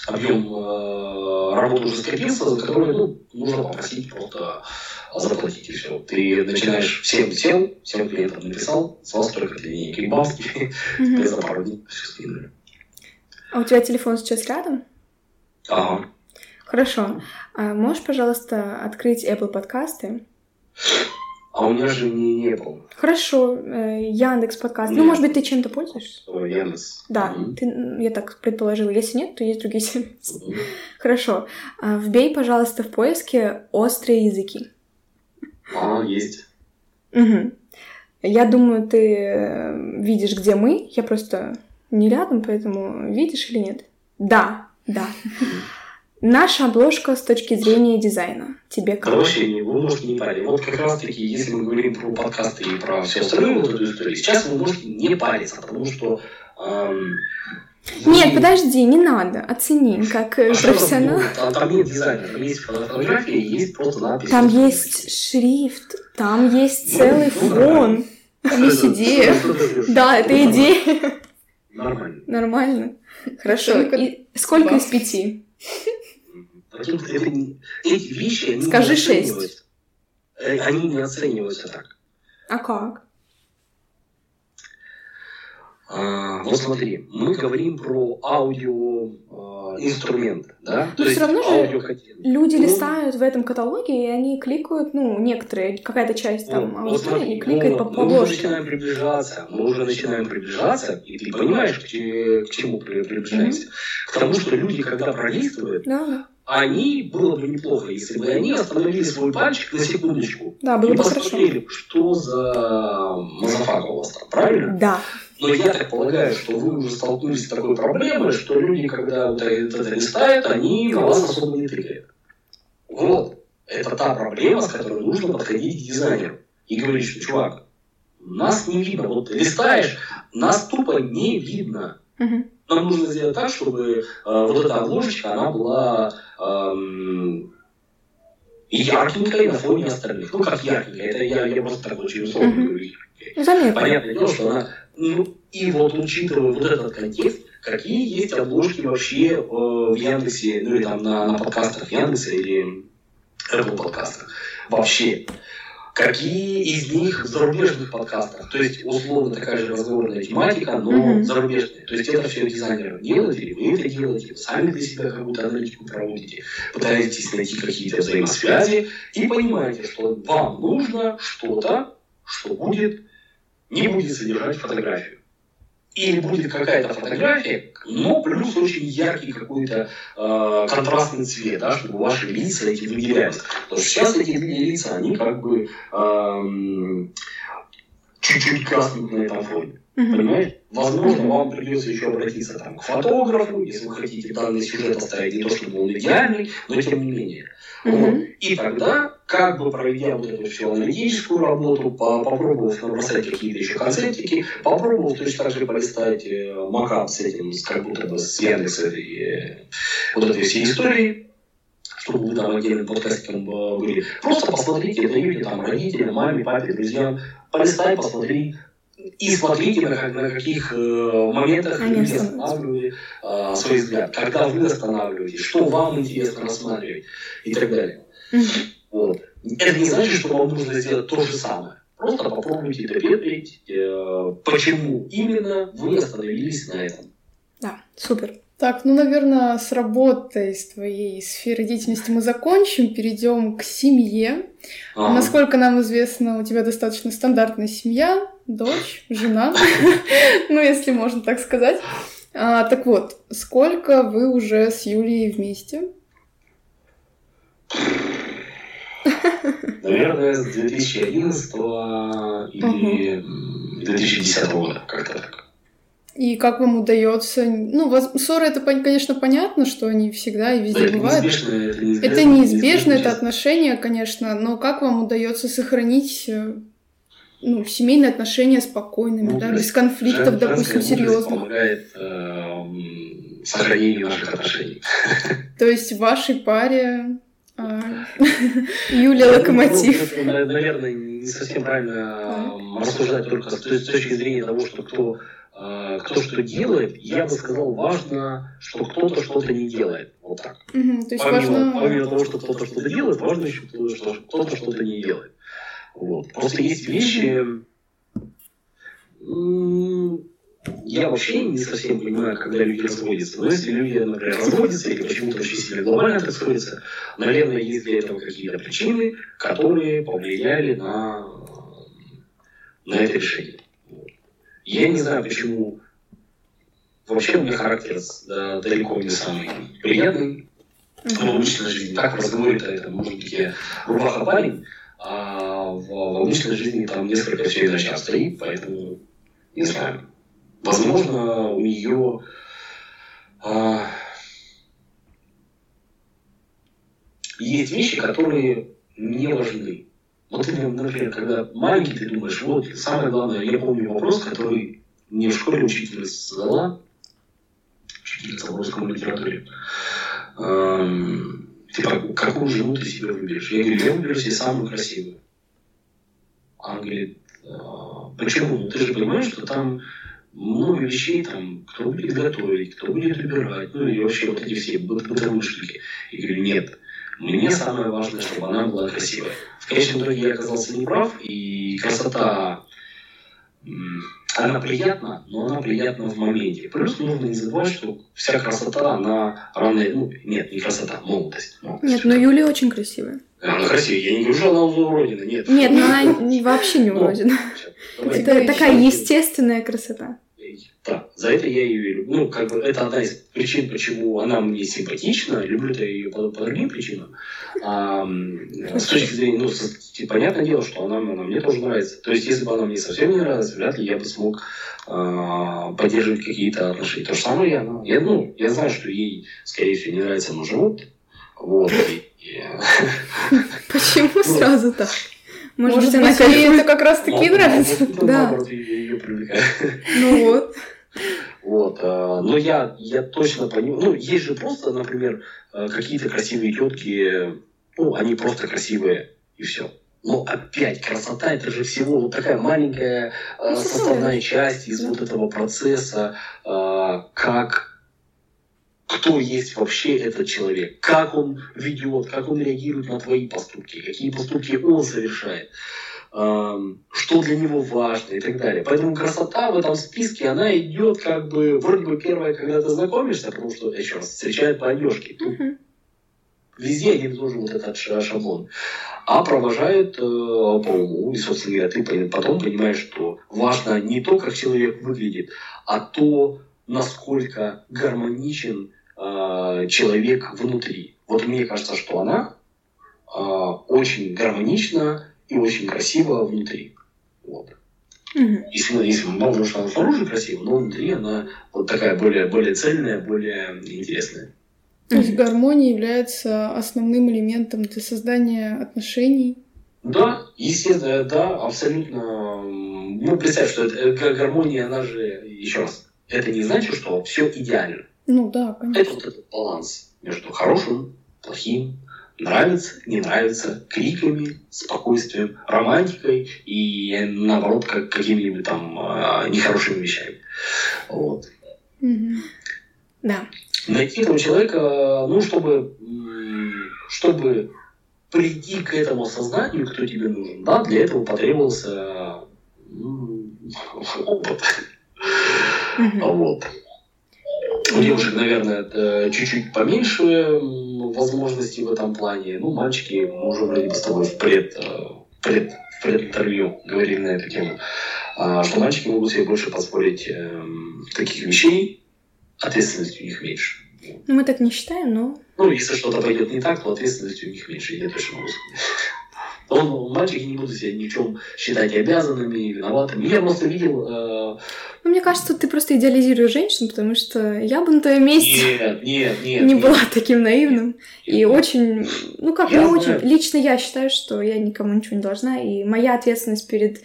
объем э, работы уже скопился, за который ну, нужно попросить просто заплатить и все. Ты начинаешь всем сел, всем клиентам написал, с вас только деньги бабки, ты за пару дней все скинули. А у тебя телефон сейчас рядом? Ага. Хорошо. А можешь, пожалуйста, открыть Apple подкасты? А у меня же не, не было. Хорошо, э, Яндекс подкаст. Ну, может быть, ты чем-то пользуешься? О, Яндекс. Да, Мгм. ты, я так предположила. Если нет, то есть другие сервисы. Мгм. Хорошо. А, Вбей, пожалуйста, в поиске острые языки. А, есть. Мгм. Я думаю, ты э, видишь, где мы. Я просто не рядом, поэтому видишь или нет? Да, да. Наша обложка с точки зрения дизайна. Тебе Да как? вообще не, вы можете не парить. Вот как раз таки, если мы говорим про подкасты и про все остальное вот эту историю, сейчас вы можете не париться, потому что... эм, вы- Нет, подожди, не надо. Оцени, как А что там, профессионал. ну, там, там нет дизайна, там есть фотография, есть просто надпись. Там есть шрифт, там есть целый Ну, фон. Там есть идея. Да, это идея. Нормально. Нормально. Хорошо. Оценка И сколько из два. пяти? Это не- эти вещи, они Скажи не шесть. Э, Они не оцениваются так. А как? А, вот смотри, мы говорим про аудио а, инструмент, да? Ну, всё равно же. Люди Ну, листают в этом каталоге, и они кликают, ну, некоторые, какая-то часть там Вот, вот аудитории смотри, кликает ну, по мы уже начинаем приближаться, мы уже начинаем приближаться, и ты понимаешь, к, к чему при- приближаемся? К тому, что люди, когда пролистывают, Да, они, было бы неплохо, если бы они остановили свой пальчик на секундочку Да, было и бы хорошо. посмотрели, что за мазафака у вас там, правильно? Да. Но я так полагаю, что вы уже столкнулись с такой проблемой, что люди, когда вот это, листают, они на вас особо не тыкают. Вот. Это та проблема, с которой нужно подходить к дизайнеру. И говорить, что, чувак, нас не видно. Вот ты листаешь, нас тупо не видно. Нам нужно сделать так, чтобы э, вот эта обложечка, она была эм, яркенькой на фоне остальных. Ну, как яркенькая. Это я, я просто так очень условно говорю. Ну, Заметно. Понятное дело, что она... Ну, и вот учитывая вот этот контекст, какие есть обложки вообще э, в Яндексе, ну или там на, на подкастах Яндекса или Apple подкастах. Вообще. Какие из них в зарубежных подкастах? То есть, условно, такая же разговорная тематика, но Мгм. зарубежная. То есть, это все дизайнеры делают, или вы это делаете, вы сами для себя какую-то аналитику проводите, пытаетесь найти какие-то взаимосвязи и понимаете, что вам нужно что-то, что будет, не будет содержать фотографию. Или будет какая-то фотография, но плюс очень яркий какой-то э, контрастный цвет, да, чтобы ваши лица эти выделялись. Потому что сейчас эти лица, они как бы эм, чуть-чуть гаснут на этом фоне. Понимаешь? Возможно, вам придется еще обратиться там, к фотографу, если вы хотите данный сюжет оставить не то, чтобы он идеальный, но тем не менее. Вот. И тогда, как бы проведя вот эту всю аналитическую работу, по- попробовав набросать какие-то еще концептики, попробовав точно так же полистать э, макап с этим, с, как будто бы с Яндекса и э, вот этой всей истории, чтобы вы там отдельным подкастиком э, были. Просто посмотрите, даете там родителям, маме, папе, друзьям, полистай, посмотри, и смотрите, на, на каких э, моментах остановятся. останавливали э, свой взгляд, когда вы останавливаете, что вам интересно рассматривать и так далее. Мгм. Вот. Это не значит, что вам нужно сделать то же самое. Просто попробуйте допетрить, э, почему именно вы остановились на этом. Да, супер. Так, ну, наверное, с работой, с твоей сферой деятельности мы закончим, перейдем к семье. Ага. Насколько нам известно, у тебя достаточно стандартная семья, дочь, жена, ну, если можно так сказать. А, так вот, сколько вы уже с Юлией вместе? Наверное, с 2011 или м, 2010 года, как-то так. И как вам удается? Ну, воз- ссоры это, конечно, понятно, что они всегда и везде это бывают. неизбежно, это неизбежно. Это неизбежно, это отношения, конечно, но как вам удается сохранить э, ну, семейные отношения спокойными, да, Мудрость. без конфликтов, допустим, серьезных? помогает эм, сохранению наших отношений. То есть в вашей паре а, Юлия Локомотив. Ну, Наверное, не совсем правильно эм, рассуждать только с точки зрения того, что кто, э, кто что делает. Я бы сказал, важно, что кто-то что-то не делает. Вот так. Мгм, То есть Помимо, важно... помимо того, что кто-то что-то делает, важно еще, что кто-то что-то не делает. Вот. Просто есть вещи, я вообще не совсем понимаю, когда люди разводятся. Но если люди, например, разводятся или почему-то очень сильно глобально так сходятся, наверное, есть для этого какие-то причины, которые повлияли на, на это решение. Я не знаю, почему вообще у меня характер да, далеко не самый приятный в обычной жизни. Так в разговоре-то это может быть я рубаха парень, а в, в обычной жизни там несколько все иначе стоит, поэтому не знаю. Возможно, у нее а, есть вещи, которые не важны. Вот ты, например, когда маленький, ты думаешь, вот, самое главное, я помню вопрос, который мне в школе учительница задала, учительница в русском литературе. Эм, типа, какую жену ты себе выберешь? Я говорю, я выберу себе самую красивую. Она говорит, «А, почему? Ты же понимаешь, что там много вещей, там, кто будет готовить, кто будет убирать, ну и вообще вот эти все бытовые штуки. Я говорю, нет, мне самое важное, чтобы она была красивая. В конечном итоге я оказался неправ, и красота, она приятна, но она приятна в моменте. Плюс нужно не забывать, что вся красота, она рано... Ну, нет, не красота, молодость. молодость. Нет, но Юлия очень красивая. Она красивая. Я не говорю, что она уродина, нет. Нет, но она вообще не ну, уродина. Это такая естественная красота. Да, за это я ее люблю. Ну, как бы это одна из причин, почему она мне симпатична. Люблю-то ее по, по другим причинам. А, с точки зрения, ну, с, понятное дело, что она, она мне тоже нравится. То есть, если бы она мне совсем не нравилась, вряд ли я бы смог а, поддерживать какие-то отношения. То же самое я, она. Я, ну, я знаю, что ей, скорее всего, не нравится мой живот. Вот. Почему ну, сразу так? Может, Может быть, она ей это как раз таки нравится. Да. ее привлекает. Ну вот. Вот, а, но я, я точно понимаю, ну, есть же просто, например, а, какие-то красивые тетки, ну, они просто красивые, и все. Но опять, красота это же всего вот такая маленькая э, составная часть из вот этого процесса, э, как кто есть вообще этот человек, как он ведет, как он реагирует на твои поступки, какие поступки он совершает, что для него важно и так далее. Поэтому красота в этом списке, она идет как бы, вроде бы первая, когда ты знакомишься, потому что, еще раз, встречают по одежке. Везде один тоже вот этот шаблон. А провожают э, по уму, и, собственно говоря, ты потом понимаешь, что важно не то, как человек выглядит, а то, насколько гармоничен э, человек внутри. Вот мне кажется, что она э, очень гармонична и очень красиво внутри. Вот. Угу. Если, если можно, что она снаружи красива, но внутри она вот такая более, более цельная, более интересная. То есть гармония является основным элементом для создания отношений. Да, естественно, да, абсолютно. Ну, представь, что это, гармония, она же, еще раз, это не значит, что все идеально. Ну да, конечно. Это вот этот баланс между хорошим, плохим, нравится, не нравится, криками, спокойствием, романтикой и, наоборот, как, какими-нибудь там э, нехорошими вещами. Вот. Mm-hmm. Да. Найти этого человека, ну, чтобы, чтобы прийти к этому осознанию, кто тебе нужен, да, для этого потребовался опыт. Mm-hmm. Вот. У девушек, наверное, чуть-чуть поменьше возможностей в этом плане. Ну, мальчики, мы уже вроде бы с тобой в пред, э, пред, в прединтервью говорили на эту тему, а, что мальчики могут себе больше позволить э, таких вещей, ответственности у них меньше. Ну, мы так не считаем, но... Ну, если что-то пойдет не так, то ответственности у них меньше, я точно могу сказать. Он, мальчики не будут себя ни в чем считать обязанными, виноватыми. Я просто видел... Ну, мне кажется, ты просто идеализируешь женщин, потому что я бы на твоем месте нет, нет, нет, не нет. была таким наивным. Нет, и нет. очень... Ну, как, я не очень... Лично я считаю, что я никому ничего не должна, и моя ответственность перед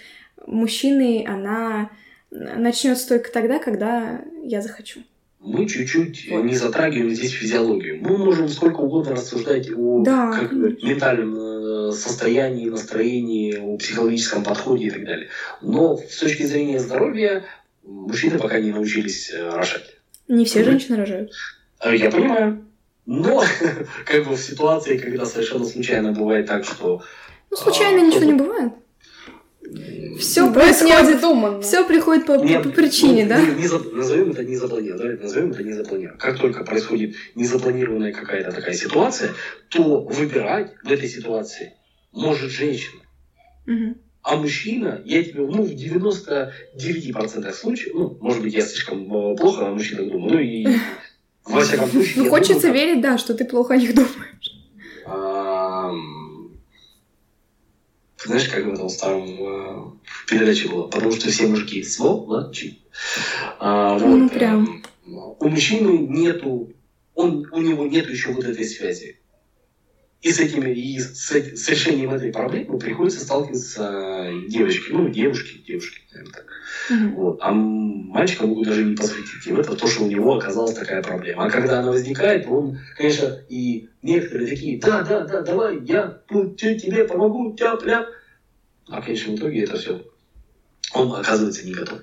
мужчиной, она начнется только тогда, когда я захочу мы чуть-чуть не затрагиваем здесь физиологию. Мы можем сколько угодно рассуждать о да, как, ментальном состоянии, настроении, о психологическом подходе и так далее. Но с точки зрения здоровья мужчины пока не научились э, рожать. Не все женщины рожают. Э, я понимаю. Но как бы в ситуации, когда совершенно случайно бывает так, что... Ну, случайно ничего не бывает. Все Ну, происходит, необдуманно. все приходит по, по- Нет, по причине, ну, да? не- не за- назовем это незапланированно. Давайте назовем это незапланированно. Как только происходит незапланированная какая-то такая ситуация, то выбирать в этой ситуации может женщина. А мужчина, я тебе, ну, в 99% случаев, ну, может быть, я слишком э, плохо о мужчинах думаю, ну и во всяком случае... Ну, хочется думаю, верить, да, что ты плохо о них думаешь. ам, Знаешь, как в этом старом э, передаче было? Потому что все мужики сволочи. А, вот, Ну, прям. эм, У мужчины нету, он, у него нету еще вот этой связи. И с этими, и с, с решением этой проблемы приходится сталкиваться девочки, ну, девушки, девушки, наверное, так. Мгм. Вот. А мальчика могут даже не посвятить. И в это то, что у него оказалась такая проблема. А когда она возникает, он, конечно, и некоторые такие, да, да, да, давай, я тебе помогу, тяп-ляп. А в конечном итоге это все. Он оказывается не готов.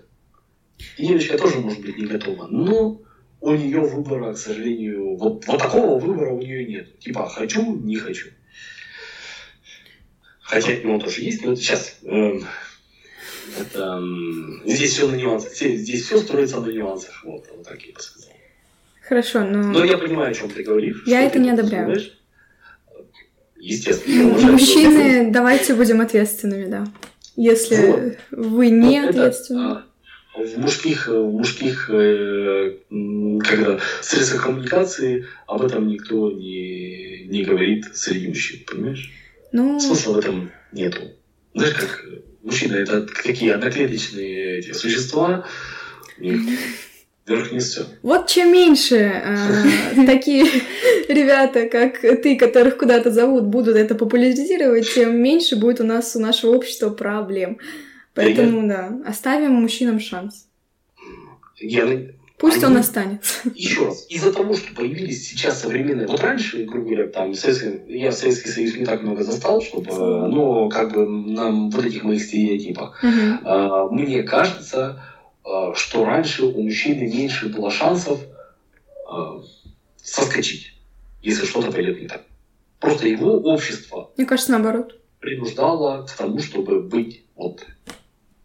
И девочка тоже может быть не готова. Но у нее выбора, к сожалению, вот, вот такого выбора у нее нет. Типа хочу, не хочу. Хотя он тоже есть, но сейчас эм, это, м, здесь все на нюансах. Здесь, все строится на нюансах. Вот, вот так я бы сказал. Хорошо, но... Но я понимаю, о чем ты говоришь. Я это не одобряю. понимаешь. Естественно. Ну, Мужчины, давайте будем ответственными, да. Если Вот. вы не Вот это, ответственны. а, в мужских, в мужских э, когда средствах коммуникации об этом никто не, не говорит мужчин, понимаешь? Ну, Смысла в этом нету. Знаешь, как э, мужчины это какие одноклеточные эти существа, у них все. вот чем меньше э, такие ребята, как ты, которых куда-то зовут, будут это популяризировать, тем меньше будет у нас, у нашего общества проблем. Поэтому, да, оставим мужчинам шанс. Я, Пусть Они- он останется. еще раз, из-за того, что появились сейчас современные... Вот раньше, грубо говоря, там, Советский- я Советский Союз не так много застал, чтобы... Но как бы нам вот этих моих стереотипах. А, Мне кажется, а, что раньше у мужчины меньше было шансов а, соскочить, если что-то пойдет не так. Просто его общество Мне кажется, наоборот. принуждало к тому, чтобы быть вот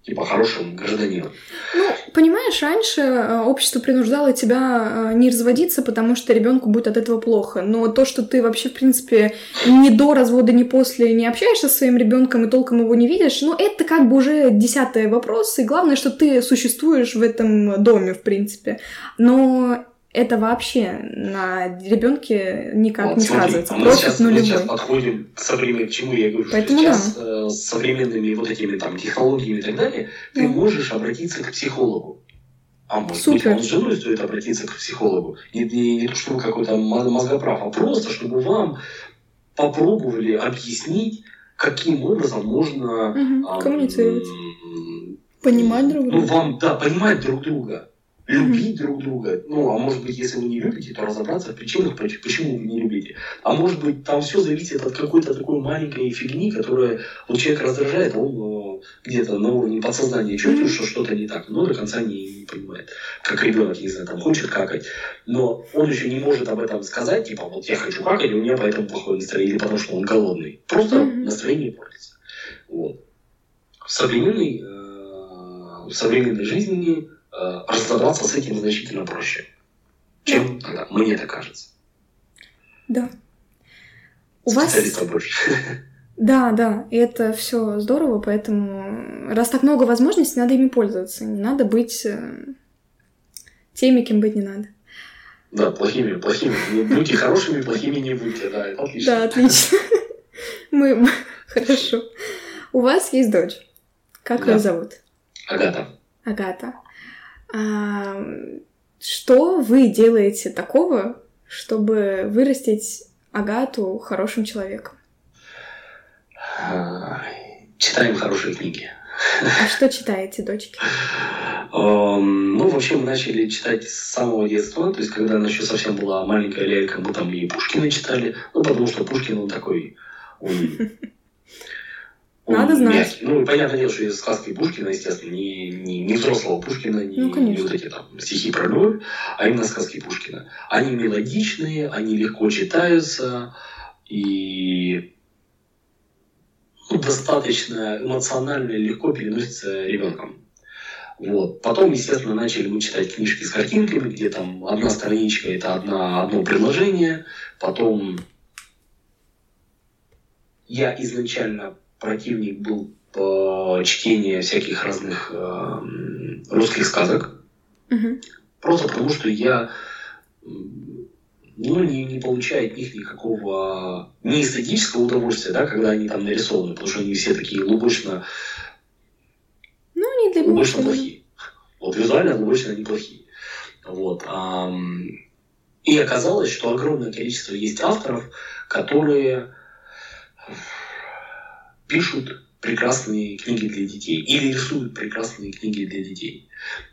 типа хорошим гражданином. Ну, понимаешь, раньше э, общество принуждало тебя э, не разводиться, потому что ребенку будет от этого плохо. Но то, что ты вообще, в принципе, ни до развода, ни после не общаешься со своим ребенком и толком его не видишь, ну, это как бы уже десятый вопрос. И главное, что ты существуешь в этом доме, в принципе. Но это вообще на ребенке никак Вот не смотри, сказывается. а мы сейчас, мы сейчас подходим к современному, к чему я говорю, Поэтому сейчас э, с современными вот этими там технологиями и так далее, ты Ну. можешь обратиться к психологу. А может Супер. быть, вам с женой стоит обратиться к психологу. Не, не, не то, чтобы какой-то мо- мозгоправ, а просто, чтобы вам попробовали объяснить, каким образом можно... Ам, Коммуницировать. Понимать друг Ну, друга. вам, да, понимать друг друга, любить друг друга. Ну, а может быть, если вы не любите, то разобраться в причинах, поч- почему вы не любите. А может быть, там все зависит от какой-то такой маленькой фигни, которая вот человек раздражает, а он э, где-то на уровне подсознания чувствует, что что-то не так, но до конца не, не понимает. Как ребенок, не знаю, там хочет какать, но он еще не может об этом сказать, типа, вот я хочу какать, и у меня поэтому плохое настроение, или потому что он голодный. Просто настроение портится. Вот. В современной, э, в современной жизни разобраться с этим значительно проще, чем тогда, мне так кажется. Да. У вас... Больше. Да, да, и это все здорово, поэтому раз так много возможностей, надо ими пользоваться. Не надо быть э, теми, кем быть не надо. Да, плохими, плохими. Ну, Будьте хорошими, плохими не будьте, да, это отлично. Да, отлично. Мы... Хорошо. У вас есть дочь. Как Да. ее зовут? Агата. Агата. А, Что вы делаете такого, чтобы вырастить Агату хорошим человеком? Читаем хорошие книги. А что читаете, дочки? Ну, вообще, мы начали читать с самого детства. То есть, когда она еще совсем была маленькая лялька, мы там и Пушкина читали. Ну, потому что Пушкин, он такой... Он, он Надо знать. мягкий. Ну, понятное дело, что из сказки Пушкина, естественно, не, не, не взрослого Пушкина, не, Ну, не вот эти там стихи про любовь, а именно сказки Пушкина. Они мелодичные, они легко читаются, и ну, достаточно эмоционально и легко переносится ребенком. Вот. Потом, естественно, начали мы читать книжки с картинками, где там одна страничка – это одна, одно предложение. Потом я изначально противник был по чтению всяких разных э, русских сказок. Мгм. Просто потому, что я ну, не, не получаю от них никакого не эстетического удовольствия, да, когда они там нарисованы, потому что они все такие лубочно, Ну, не для лубочно меня. плохие. Вот визуально лубочно они плохие. Вот. ам, И оказалось, что огромное количество есть авторов, которые пишут прекрасные книги для детей или рисуют прекрасные книги для детей.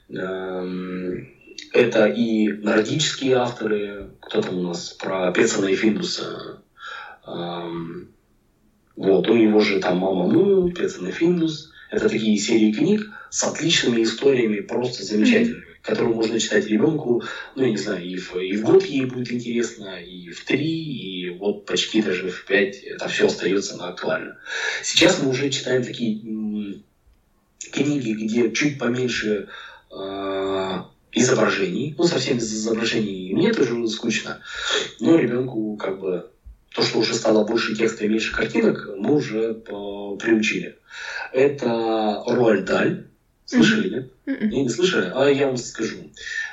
Эм, Это и нордические авторы, кто там у нас про Пецана и Финдуса. Эм, Вот, у него же там «Мама Му», «Пецан и Финдус». Это такие серии книг с отличными историями, просто замечательными, которые можно читать ребенку, ну, я не знаю, и в, и в год ей будет интересно, и в три, и вот почти даже в пять это все остается на актуально. Сейчас мы уже читаем такие книги, где чуть поменьше э, изображений, ну, совсем без изображений мне тоже скучно, но ребенку как бы то, что уже стало больше текста и меньше картинок, мы уже э, приучили. Это Даль. Слышали, нет? Мгм. Не, не слышали? А я вам скажу.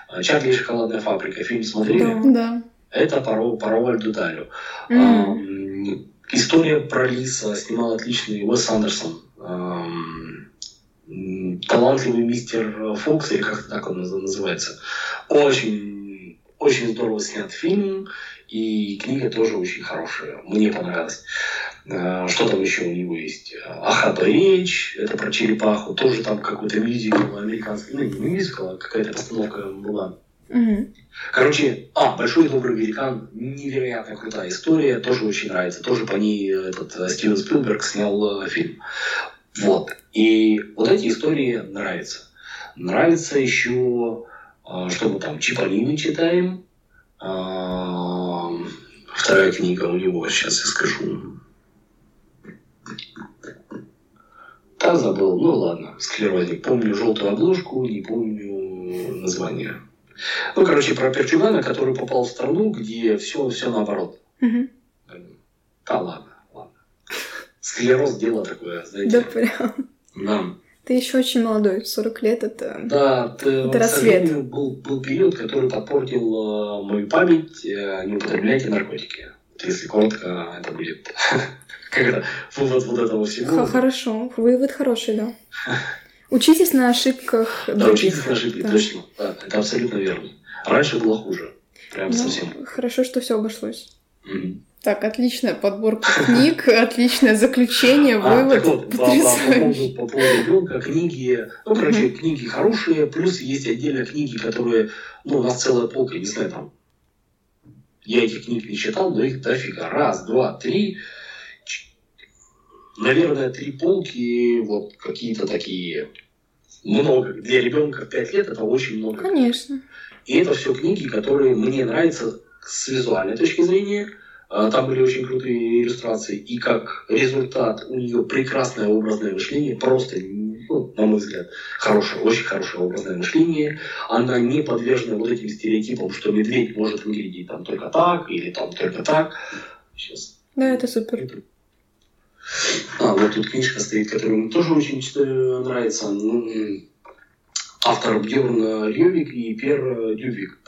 А, Чарли и шоколадная фабрика. Фильм смотрели? Да. Да. Это по, по Роальду Далю. Ам, История про Лиса снимал отличный Уэс Андерсон. М, Талантливый мистер Фокс, или как так он наз- называется. Очень, очень здорово снят фильм, и книга тоже очень хорошая. Мне понравилась. А, Что там еще у него есть? Ахата речь, это про черепаху. Тоже там какой-то мюзикл американский. Ну, не мюзикл, а какая-то постановка была. Мгм. Короче, а, Большой добрый великан, невероятно крутая история, тоже очень нравится. Тоже по ней этот э, Стивен Спилберг снял э, фильм. Вот. И вот эти истории нравятся. Нравится еще, э, что мы там, Чиполлины читаем. Вторая книга у него, сейчас я скажу. Так забыл, ну ладно, склерозник. Помню желтую обложку, не помню название. Ну, короче, про Перчугана, который попал в страну, где все, все наоборот. Мгм. Да ладно, ладно. Склероз дело такое, Да, знаете. прям. Да. Ты еще очень молодой, 40 лет это... Да, ты, Это рассвет. был, был период, который подпортил э, мою память. Э, не употребляйте наркотики. Если коротко, это будет как это, вывод вот этого всего. Хорошо, вывод хороший, да. Учитесь на ошибках Да, учитесь на ошибки, Да. точно. Да, это абсолютно верно. Раньше было хуже. Прям Ну, совсем. Хорошо, что все обошлось. Так, отличная подборка книг, отличное заключение, А, вывод так вот, по, по- поводу, по поводу ребенка, книги, ну, короче, книги хорошие, плюс есть отдельно книги, которые, ну, у нас целая полка, не знаю, там, я этих книг не читал, но их дофига. Раз, два, три, наверное, три полки, вот какие-то такие, много. Для ребенка 5 лет это очень много. Конечно. И это все книги, которые мне нравятся с визуальной точки зрения. А, Там были очень крутые иллюстрации. И как результат у нее прекрасное образное мышление. Просто, ну, на мой взгляд, хорошее, очень хорошее образное мышление. Она не подвержена вот этим стереотипам, что медведь может выглядеть там только так или там только так. Сейчас. Да, это супер. А, вот тут книжка стоит, которая мне тоже очень нравится. Ну, Автор Бьерн Левик и Пер Дюбик.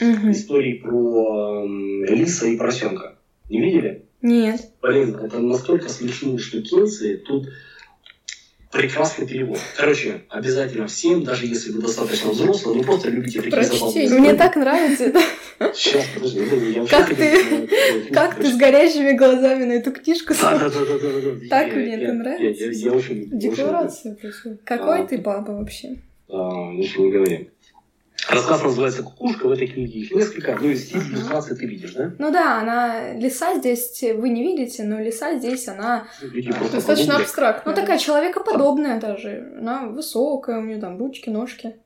Мгм. истории про м, лиса и поросенка. Не видели? Нет. Блин, это настолько смешные штукенции. Тут прекрасный перевод. Короче, обязательно всем, даже если вы достаточно взрослый, ну просто любите такие Прочти. Мне так нравится это. Сейчас, подожди, я Как ты- э, э, Как ты с горящими глазами на эту книжку смотришь? Так мне это нравится. Я, очень... Декларация происходит. Какой А. ты папа вообще? А, ничего не говори. Рассказ называется «Кукушка». В этой книге их несколько. Ну, и стиль иллюстрации ты видишь, да? Ну да, она лиса здесь вы не видите, но лиса здесь она Люди просто достаточно абстрактная. Ну такая человекоподобная даже. Она высокая, у нее там ручки, ножки.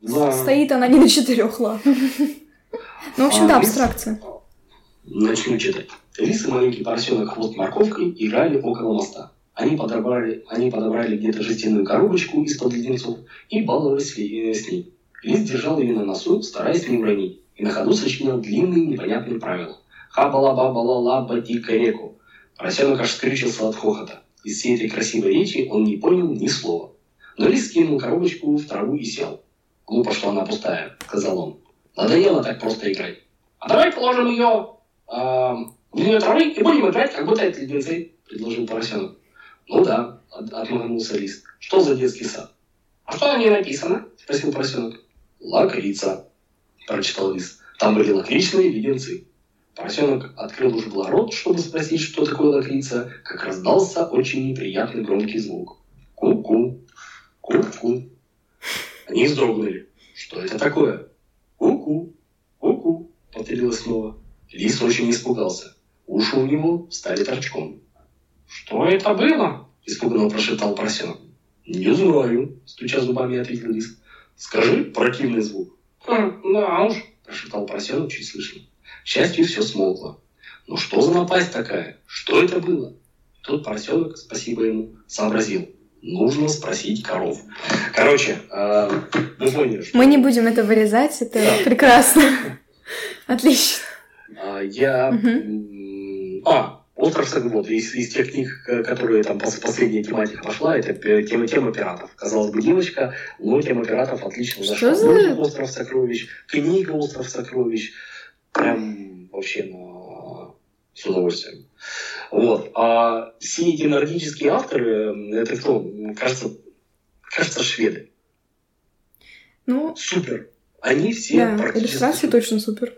Да. Стоит она не на четырех лапах. Ну, в общем, А, да, лис- абстракция. Начну читать. Лис и маленький поросенок хвост морковкой играли около моста. Они подобрали, они подобрали где-то жестяную коробочку из-под леденцов и баловались ли, э, с ней. Лис держал ее на носу, стараясь не уронить, и на ходу сочинял длинные непонятные правила. Хаба-ла-ба-ба-ла-ла-ба реку. Поросенок аж скрючился от хохота. Из всей этой красивой речи он не понял ни слова. Но лис кинул коробочку в траву и сел. «Глупо, что она пустая», — сказал он. «Надоело так просто играть. А давай положим ее э, в нее травы и будем играть, как будто это леденцы», — предложил поросенок. «Ну да», — отмахнулся лис. «Что за детский сад?» «А что на ней написано?» — спросил поросенок. «Лакрица», — прочитал лис. «Там были лакричные леденцы». Поросенок открыл уже было рот, чтобы спросить, что такое лакрица, как раздался очень неприятный громкий звук. Ку-ку, ку-ку. Они вздрогнули. Что это такое? Ку-ку, ку-ку, повторилось снова. Лис очень испугался. Уши у него стали торчком. «Что это было?» – испуганно прошептал поросенок. «Не знаю», – стуча зубами, ответил лис. «Скажи противный звук». «Хм, да уж», – прошептал поросенок чуть слышно. К счастью, все смолкло. Ну что за напасть такая? Что это было? Тут поросенок, спасибо ему, сообразил. Нужно спросить коров. Короче, э, мы поняли, что... Мы не будем это вырезать, это да. прекрасно. Отлично. А, я... А, Остров вот, из, из тех книг, которые там последняя тематика пошла, это тема, тема пиратов. Казалось бы, девочка, но тема пиратов отлично зашла. Что за... Остров сокровищ, книга Остров сокровищ прям вообще на... с удовольствием. Вот. А все эти нордические авторы, это кто? Кажется, кажется, шведы. Ну, супер. Они все да, практически... иллюстрации точно супер.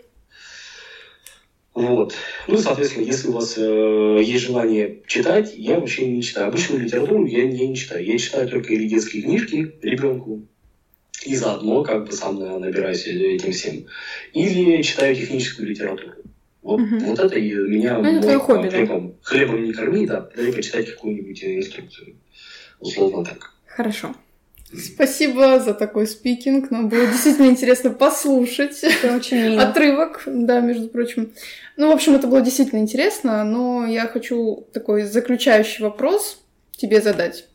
Вот. Ну, соответственно, если у вас э, есть желание читать, я вообще не читаю. Обычную литературу я, я не читаю. Я читаю только или детские книжки ребенку, и заодно как бы сам набираюсь этим всем. Или читаю техническую литературу. Вот, угу. вот это и меня ну, это хобби, хлебом, да? хлебом не корми, да, дай почитать какую-нибудь инструкцию. Условно так. Хорошо. Спасибо за такой спикинг. Нам было действительно интересно послушать. Это очень Отрывок, да, между прочим. Ну, в общем, это было действительно интересно, но я хочу такой заключающий вопрос тебе задать.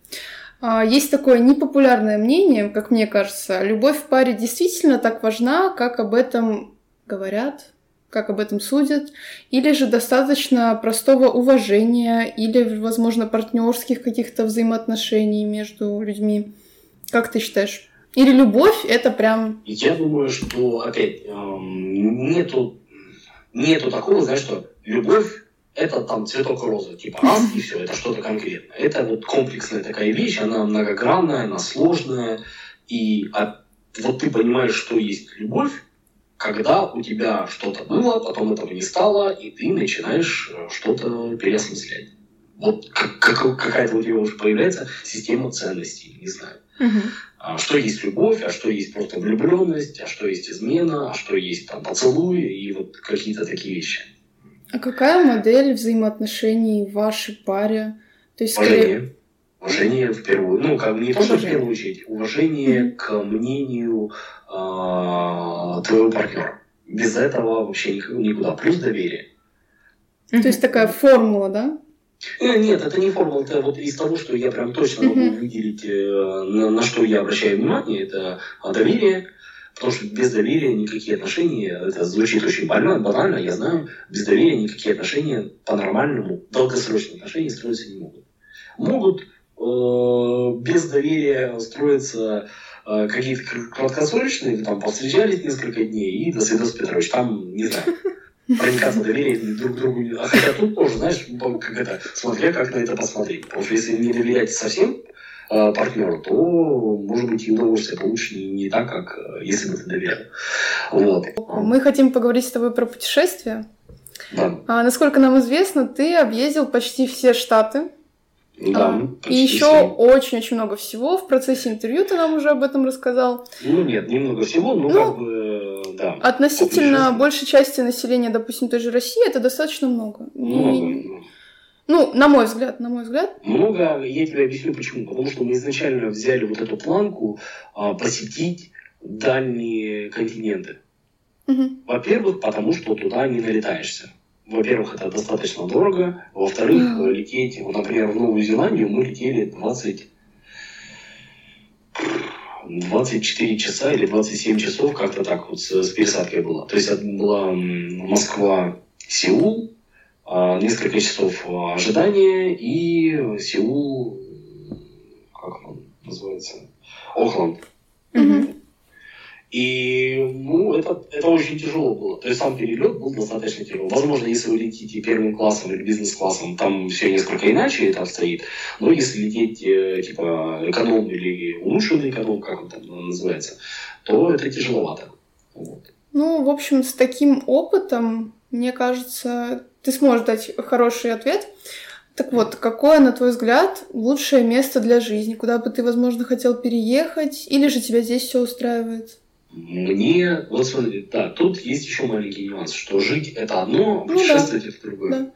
А, есть такое непопулярное мнение, как мне кажется, любовь в паре действительно так важна, как об этом говорят, как об этом судят, или же достаточно простого уважения, или, возможно, партнерских каких-то взаимоотношений между людьми. Как ты считаешь? Или любовь это прям... Я думаю, что, опять, эм, нету, нету такого, знаешь, что любовь это там цветок розы, типа раз и все, это что-то конкретное. Это вот комплексная такая вещь, она многогранная, она сложная, и а, вот ты понимаешь, что есть любовь, когда у тебя что-то было, потом этого не стало, и ты начинаешь э, что-то переосмыслять. Вот как, как, какая-то у тебя уже появляется система ценностей, не знаю. Угу. Что есть любовь, а что есть просто влюбленность, а что есть измена, а что есть там поцелуй и вот какие-то такие вещи. А какая модель взаимоотношений в вашей паре? То есть, уважение. Скорее... Уважение в первую, ну, как не то, что в первую очередь, уважение mm-hmm. к мнению э, твоего партнера. Без этого вообще никуда. Плюс доверие. Mm-hmm. То есть такая формула, да? Э, нет, это не формула, это вот из того, что я прям точно могу mm-hmm. выделить, э, на, на что я обращаю внимание, это доверие, Потому что без доверия никакие отношения, это звучит очень больно, банально, я знаю, без доверия никакие отношения по-нормальному, долгосрочные отношения строиться не могут. Могут э, без доверия строиться э, какие-то краткосрочные, там повстречались несколько дней и до свидос Петрович, там, не знаю, проникаться доверием друг другу. А хотя тут тоже, знаешь, как это, смотря как на это посмотреть. Потому что если не доверяете совсем, Э, партнеру, то, может быть, и удовольствие получишь не, не так, как э, если бы ты доверял. Вот. Мы хотим поговорить с тобой про путешествия. Да. А, насколько нам известно, ты объездил почти все штаты. Да, а, и еще очень-очень много всего. В процессе интервью ты нам уже об этом рассказал. Ну нет, немного всего, но ну, как бы, да. Относительно большей части населения, допустим, той же России, это достаточно много. Много. И... Ну, на мой взгляд, на мой взгляд. Много, я тебе объясню почему. Потому что мы изначально взяли вот эту планку а, посетить дальние континенты. Угу. Во-первых, потому что туда не налетаешься. Во-первых, это достаточно дорого. Во-вторых, mm. лететь, например, в Новую Зеландию мы летели 20 24 часа или 27 часов, как-то так вот с, с пересадкой было. То есть это была Москва-Сеул, а, несколько часов ожидания и Сеул, как он называется, Охланд. Mm-hmm. И, ну, это, это очень тяжело было. То есть сам перелет был достаточно тяжелый. Возможно, если вы летите первым классом или бизнес-классом, там все несколько иначе это обстоит. Но если лететь, э, типа, эконом или улучшенный эконом, как он там называется, то это тяжеловато. Вот. Ну, в общем, с таким опытом, мне кажется, ты сможешь дать хороший ответ. Так вот, какое, на твой взгляд, лучшее место для жизни? Куда бы ты, возможно, хотел переехать? Или же тебя здесь все устраивает? Мне, вот смотри, да, тут есть еще маленький нюанс, что жить это одно, а путешествовать ну, да. это другое. Да.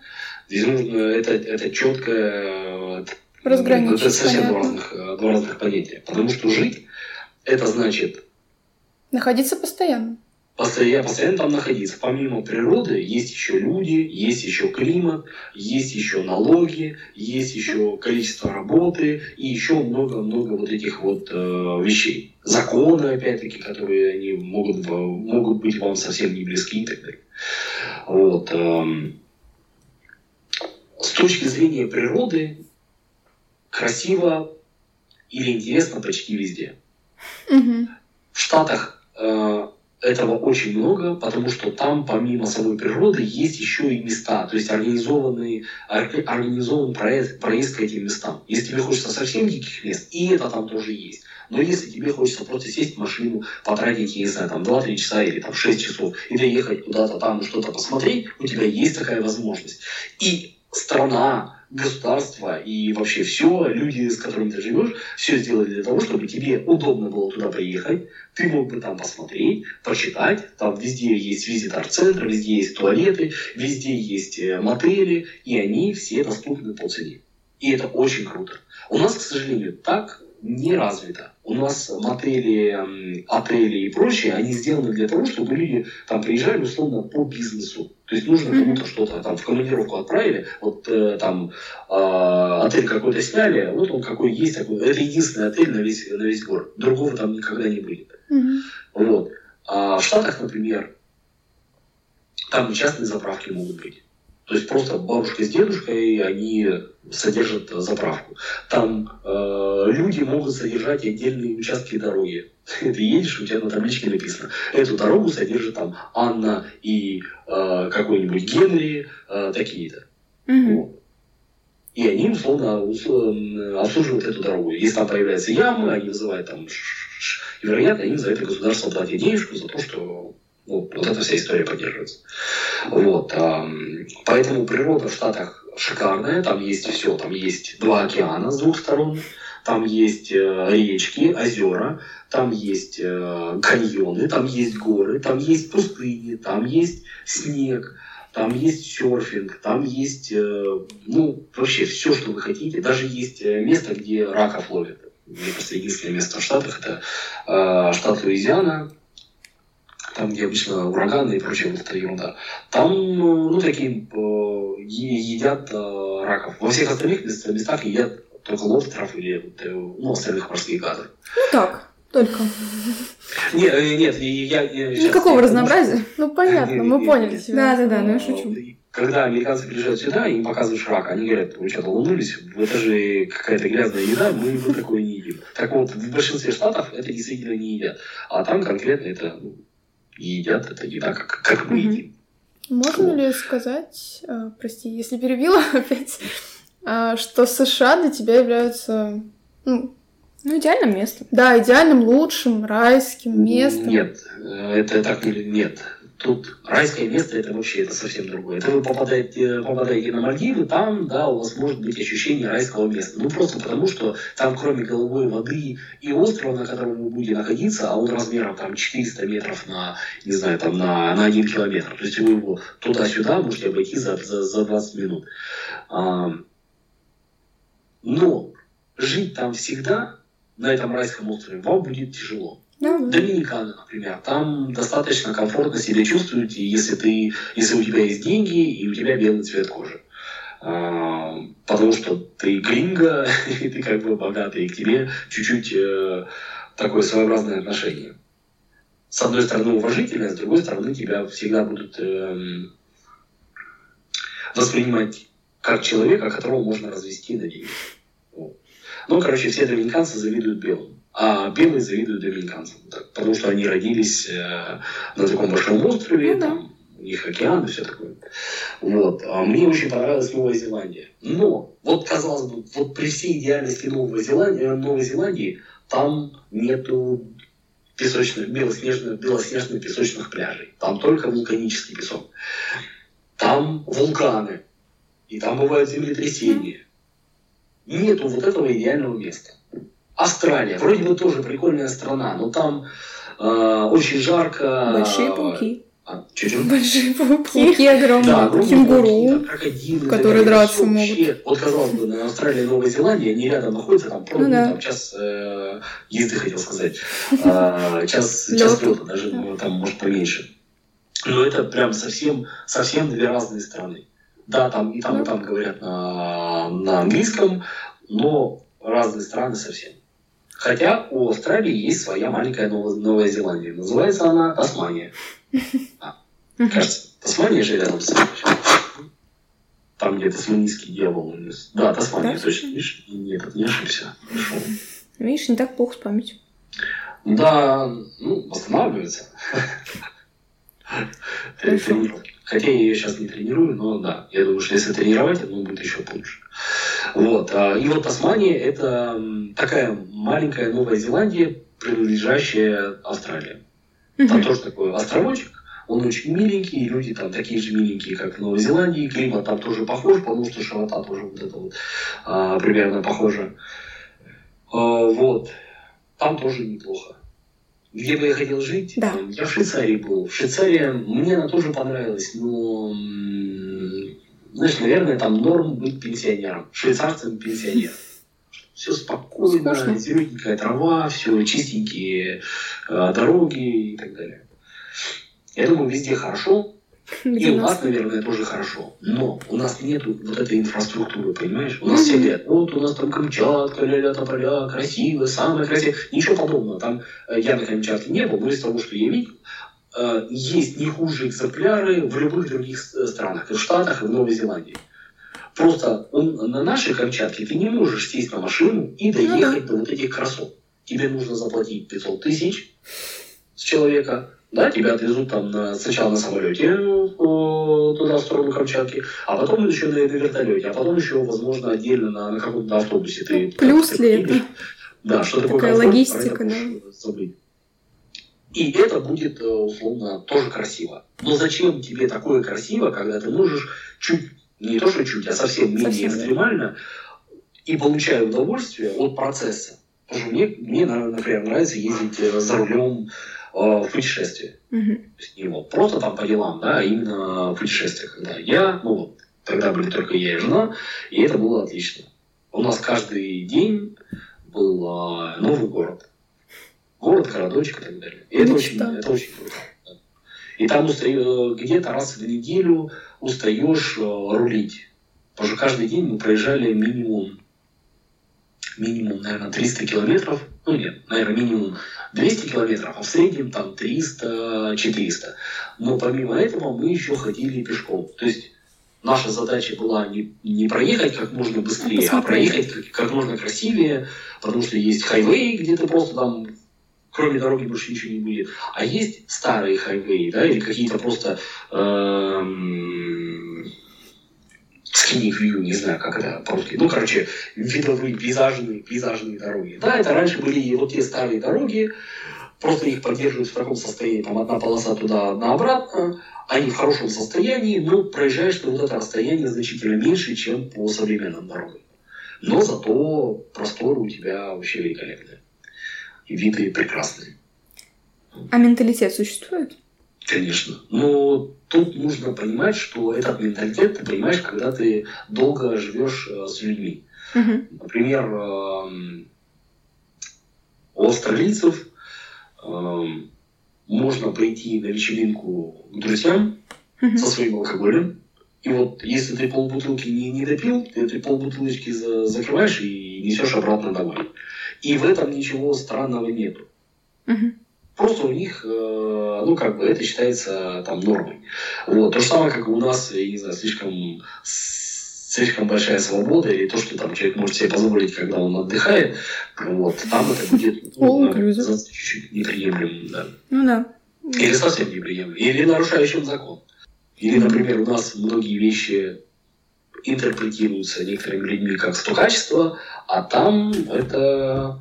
Здесь нужно, это, это четкое разграничить. Это совсем два разных, два разных понятия. Потому что жить это значит находиться постоянно постоянно, постоянно там находиться. Помимо природы есть еще люди, есть еще климат, есть еще налоги, есть еще количество работы и еще много-много вот этих вот э, вещей. Законы, опять-таки, которые они могут, могут быть вам совсем не близки и так далее. Вот. Э, с точки зрения природы красиво или интересно почти везде. Угу. В Штатах э, этого очень много, потому что там помимо самой природы есть еще и места, то есть организованный, организован проезд, проезд к этим местам. Если тебе хочется совсем диких мест, и это там тоже есть. Но если тебе хочется просто сесть в машину, потратить, я не знаю, там 2-3 часа или там 6 часов и доехать куда-то там что-то посмотреть, у тебя есть такая возможность. И страна, государство и вообще все, люди, с которыми ты живешь, все сделали для того, чтобы тебе удобно было туда приехать, ты мог бы там посмотреть, почитать, там везде есть визитор-центр, везде есть туалеты, везде есть э, мотели, и они все доступны по цене. И это очень круто. У нас, к сожалению, так не развито. У нас мотели, отели и прочее, они сделаны для того, чтобы люди там приезжали условно по бизнесу. То есть нужно кому-то что-то там в командировку отправили, вот э, там э, отель какой-то сняли, вот он какой есть такой. Это единственный отель на весь, на весь город. Другого там никогда не будет. Mm-hmm. Вот. А в Штатах, например, там частные заправки могут быть. То есть просто бабушка с дедушкой, они содержат заправку. Там э, люди могут содержать отдельные участки дороги. Ты едешь, у тебя на табличке написано, эту дорогу содержит там Анна и э, какой-нибудь Генри, э, такие-то. Mm-hmm. Вот. И они, условно, условно, обслуживают эту дорогу. Если там появляются ямы, они вызывают там... И, вероятно, им за это государство платит денежку за то, что вот, вот эта вся история поддерживается. Вот, поэтому природа в Штатах шикарная, там есть все, там есть два океана с двух сторон, там есть э, речки, озера, там есть э, каньоны, там есть горы, там есть пустыни, там есть снег, там есть серфинг, там есть, э, ну, вообще все, что вы хотите. Даже есть место, где раков ловят. Мне кажется, единственное место в Штатах это штат Луизиана, там, где обычно ураганы и прочая вот эта ерунда, там, ну, такие э, едят э, раков. Во всех остальных местах едят только лобстеров или э, ну, остальных морских газов. Ну так, только. Нет, нет, я... я Никакого разнообразия. Ну, понятно, мы поняли тебя. Да-да-да, ну я шучу. Когда американцы приезжают сюда, им показываешь рак, они говорят, вы что-то лунулись, это же какая-то грязная еда, мы такое не едим. Так вот, в большинстве штатов это действительно не едят. А там конкретно это ну, едят это еда, как, как мы едим. Можно вот. ли сказать, э, прости, если перебила опять, э, что США для тебя являются ну, ну, идеальным местом. Да, идеальным, лучшим, райским местом. Нет, э, это так или нет. Тут райское место это вообще это совсем другое. Это вы попадаете, попадаете на Мальдивы, там, да, у вас может быть ощущение райского места. Ну просто потому, что там кроме голубой воды и острова, на котором вы будете находиться, а он размером там 400 метров на, не знаю, там на, на 1 километр. То есть вы его туда-сюда можете обойти за, за, за 20 минут. А, но жить там всегда, на этом райском острове, вам будет тяжело. Да. Доминикана, например, там достаточно комфортно себя чувствуете, если ты, если у тебя есть деньги и у тебя белый цвет кожи. А, потому что ты гринго, и ты как бы богатый, и к тебе чуть-чуть э, такое своеобразное отношение. С одной стороны уважительное, с другой стороны тебя всегда будут эм, воспринимать как человека, которого можно развести на деньги. Вот. Ну, короче, все доминиканцы завидуют белым. А белые завидуют доминиканцам. Так, потому что они родились э, на таком большом острове, Ну да. там у них океан и все такое. Вот. А мне очень понравилась Новая Зеландия. Но, вот казалось бы, вот при всей идеальности Новой Зеландии, Новой Зеландии там нету песочных, белоснежных, белоснежных песочных пляжей. Там только вулканический песок. Там вулканы. И там бывают землетрясения. Нету вот этого идеального места. Австралия. Вроде бы тоже прикольная страна, но там э, очень жарко. Большие пауки. А. Большие пауки. Пауки огромные. Да, огромные кенгуру, пауки, там крокодилы, которые это драться вообще- Вот казалось бы, на Австралии и Новой Зеландии, они рядом находятся, там, Ну да. там час э, езды, хотел сказать, А, час, час лета, даже Да. ну, там, может, поменьше. Но это прям совсем, совсем две разные страны. Да, там и там, и там говорят на, на английском, но разные страны совсем. Хотя у Австралии есть своя маленькая Новая, Новая Зеландия. Называется она Тасмания. А, Кажется, Тасмания же рядом с. Там, где тасманийский дьявол. Да, Тасмания, Да? точно. Видишь? Нет, не ошибся. Хорошо. Видишь, не так плохо с памятью. Да, ну, восстанавливается. Тренировки. Хотя я ее сейчас не тренирую, но да, я думаю, что если тренировать, оно будет еще лучше. Вот. а, И вот Тасмания – это такая маленькая Новая Зеландия, принадлежащая Австралии. Там тоже такой островочек, он очень миленький, и люди там такие же миленькие, как в Новой Зеландии, климат там тоже похож, потому что широта тоже вот это вот а, примерно похожа. А, вот. Там тоже неплохо. Где бы я хотел жить? Да. Я в Швейцарии был. В Швейцарии мне она тоже понравилась, но знаешь, наверное, там норм быть пенсионером, швейцарцем пенсионером. Все спокойно, Скучно. зелененькая трава, все чистенькие э, дороги и так далее. Я думаю, везде хорошо, и у нас? нас, наверное, тоже хорошо. Но у нас нету вот этой инфраструктуры, понимаешь? У нас все говорят, вот у нас там Камчатка, ля-ля тополя, красиво, самое красивое. Ничего подобного. Там э, я на Камчатке не был, но из того, что я видел, э, есть не хуже экземпляры в любых других с- странах, и в Штатах, и в Новой Зеландии. Просто он, на нашей Камчатке ты не можешь сесть на машину и доехать до вот этих красот. Тебе нужно заплатить 500 тысяч с человека, да, тебя отвезут там на, сначала на самолете э, туда, в сторону Камчатки, а потом еще на, на вертолете, а потом еще, возможно, отдельно на, на каком-то автобусе. Ты, Ну, плюс ты ли это? Да, что такое Такая комфорт, логистика, да. забыть. И это будет, э, условно, тоже красиво. Но зачем тебе такое красиво, когда ты можешь чуть, не то что чуть, а совсем менее Совсем, экстремально, и получая удовольствие от процесса. Потому что мне, мне на- например, нравится ездить э, за рулем в путешествие. Мгм. То есть не вот просто там по делам, да, а именно в путешествиях. Когда я, ну вот, тогда были только я и жена, и это было отлично. У нас каждый день был а, новый город. Город, городочек и так далее. И это очень, это очень круто. да. И там где-то раз в неделю устаешь э, рулить. Потому что каждый день мы проезжали минимум, минимум, наверное, 300 километров. Ну нет, наверное, минимум 200 километров, а в среднем там 300-400. Но помимо этого мы еще ходили пешком. То есть наша задача была не, не проехать как можно быстрее, а проехать как, как можно красивее, потому что есть хайвей, где ты просто там кроме дороги больше ничего не будет. А есть старые хайвеи, да, или какие-то просто эм, skinny view, не знаю, как это по-русски. Ну, короче, видовые, пейзажные, пейзажные дороги. Да, это раньше были вот те старые дороги, просто их поддерживают в таком состоянии, там одна полоса туда, одна обратно, они в хорошем состоянии, но проезжаешь ты вот это расстояние значительно меньше, чем по современным дорогам. Но зато просторы у тебя вообще великолепные. И виды прекрасные. А менталитет существует? Конечно. Но тут нужно понимать, что этот менталитет ты понимаешь, когда ты долго живешь э, с людьми. Мгм. Например, эм, у австралийцев э, можно пойти на вечеринку к друзьям со своим алкоголем, и вот если ты полбутылки не, не допил, ты этой полбутылочки за, закрываешь и несешь обратно домой. И в этом ничего странного нету. Мгм. Просто у них, э, ну, как бы, это считается там нормой. Вот. То же самое, как и у нас, я не знаю, слишком, слишком большая свобода, или то, что там человек может себе позволить, когда он отдыхает, вот, там это будет ну, чуть-чуть неприемлемым, да. Ну да. Или совсем неприемлемым, или нарушающим закон. Или, например, у нас многие вещи интерпретируются некоторыми людьми как стукачество, а там это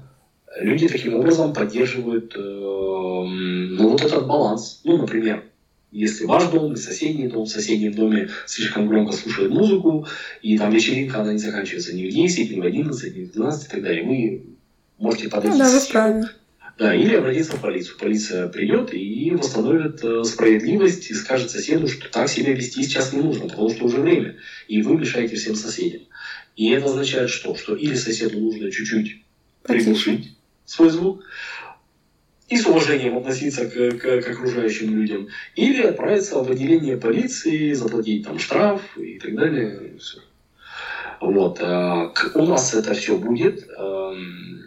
люди таким образом поддерживают э, ну, вот этот баланс. Ну, например, если ваш дом и соседний дом, в соседнем доме слишком громко слушают музыку, и там вечеринка, она не заканчивается ни в 10, ни в 11, ни в 12 и так далее, вы можете подойти Ну да, вы да, или обратиться в полицию. Полиция придет и восстановит э, справедливость и скажет соседу, что так себя вести сейчас не нужно, потому что уже время, и вы мешаете всем соседям. И это означает что? Что или соседу нужно чуть-чуть приглушить свой звук и с уважением относиться к, к- к окружающим людям, или отправиться в отделение полиции, заплатить там штраф и так далее. и всё. Вот. а, к- У нас это все будет, эм,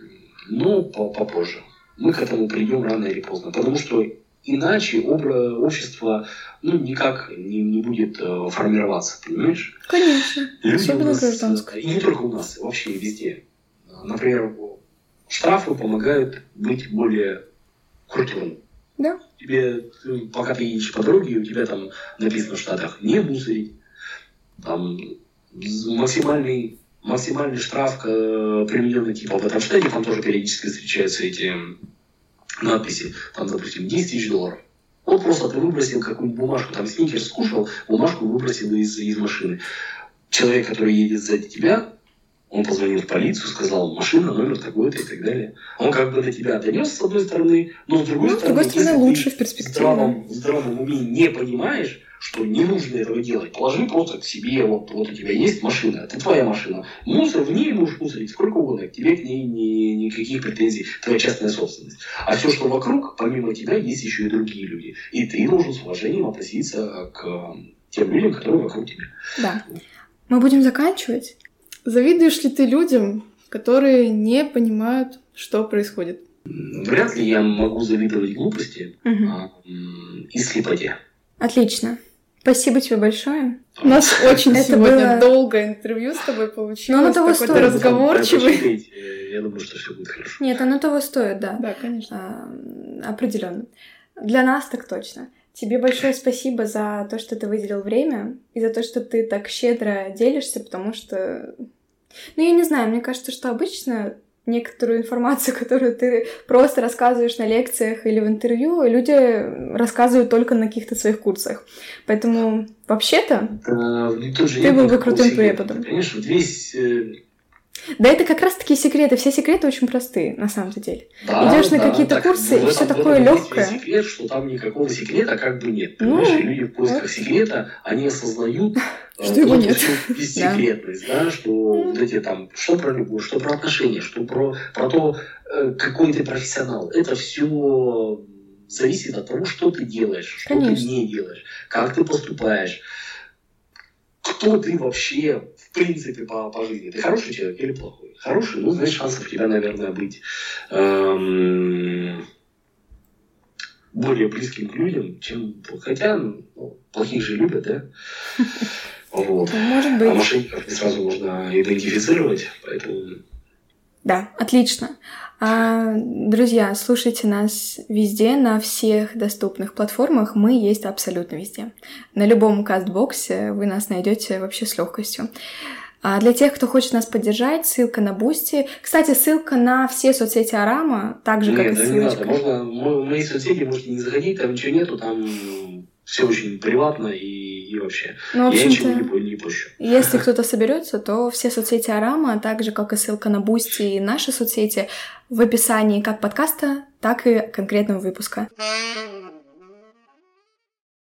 но по- попозже. Мы к этому придем рано или поздно, потому что иначе обра- общество ну, никак не, не будет э, формироваться, понимаешь? Конечно. Люди у Особенно нас, гражданское. И не только у нас, вообще везде. Например, штрафы помогают быть более культурным. Да. Тебе, ты, пока ты едешь по дороге, у тебя там написано в Штатах не мусорить. Там максимальный, максимальный штраф, э, примененный типа в этом штате, там тоже периодически встречаются эти надписи, там, допустим, 10 тысяч долларов. Вот просто ты выбросил какую-нибудь бумажку, там сникерс скушал, бумажку выбросил из, из машины. Человек, который едет сзади тебя, он позвонил в полицию, сказал, машина, номер такой-то и так далее. Он как бы до тебя донес, с одной стороны, но с другой Ну, с стороны, другой стороны, лучше в в перспективе. здравом, в здравом уме не понимаешь, что не нужно этого делать, положи просто к себе, вот, вот у тебя есть машина, это твоя машина. Мусор в ней можешь мусорить сколько угодно, к тебе к ней ни, никаких претензий, твоя частная собственность. А все, что вокруг, помимо тебя, есть еще и другие люди. И ты должен с уважением относиться к э, тем людям, которые вокруг тебя. Да. Мы будем заканчивать. Завидуешь ли ты людям, которые не понимают, что происходит? Вряд ли я могу завидовать глупости Мгм. а, и слепоте. Отлично. Спасибо тебе большое. У нас очень Это сегодня было- долгое интервью с тобой получилось. Но оно того стоит. разговорчивый. Я думаю, что все будет хорошо. Нет, оно того стоит, да. Да, конечно. А, определенно. Для нас так точно. Тебе большое спасибо за то, что ты выделил время и за то, что ты так щедро делишься, потому что... Ну, я не знаю, мне кажется, что обычно некоторую информацию, которую ты просто рассказываешь на лекциях или в интервью, люди рассказывают только на каких-то своих курсах. Поэтому, вообще-то, Да, Ты был бы крутым преподом. Конечно, вот весь... да это как раз-таки секреты. Все секреты очень простые, на самом-то деле. да, Идёшь на да, какие-то так курсы, в и всё этом- в такое весь секрет, что там никакого секрета как бы нет. Ну, Понимаешь, и люди в поисках вот. секрета, они осознают, э, Что его нет. бессекретность, да, что вот эти там, что про любовь, что про отношения, что про, про то, э, какой ты профессионал. Это все зависит от того, что ты делаешь, что Конечно. ты не делаешь, как ты поступаешь, кто ты вообще в принципе по, по жизни. Ты хороший человек или плохой? Хороший, ну, значит, шансов у тебя, наверное, быть эм, более близким к людям, чем... Хотя, ну, плохих же любят, да? Вот. Может А быть. мошенников не сразу можно идентифицировать, поэтому... Да, отлично. А, друзья, слушайте нас везде, на всех доступных платформах. Мы есть абсолютно везде. На любом Castbox е вы нас найдете вообще с легкостью. А для тех, кто хочет нас поддержать, ссылка на Boosty. Кстати, ссылка на все соцсети Арама, так же, как и Нет, да не надо. ссылочка. Можно, мо- мои соцсети можете не заходить, там ничего нету, там все очень приватно и, и вообще. Ну, в Я ничего не, не пущу. если кто-то соберется, то все соцсети Арама, так же, как и ссылка на Boosty и наши соцсети, в описании как подкаста, так и конкретного выпуска.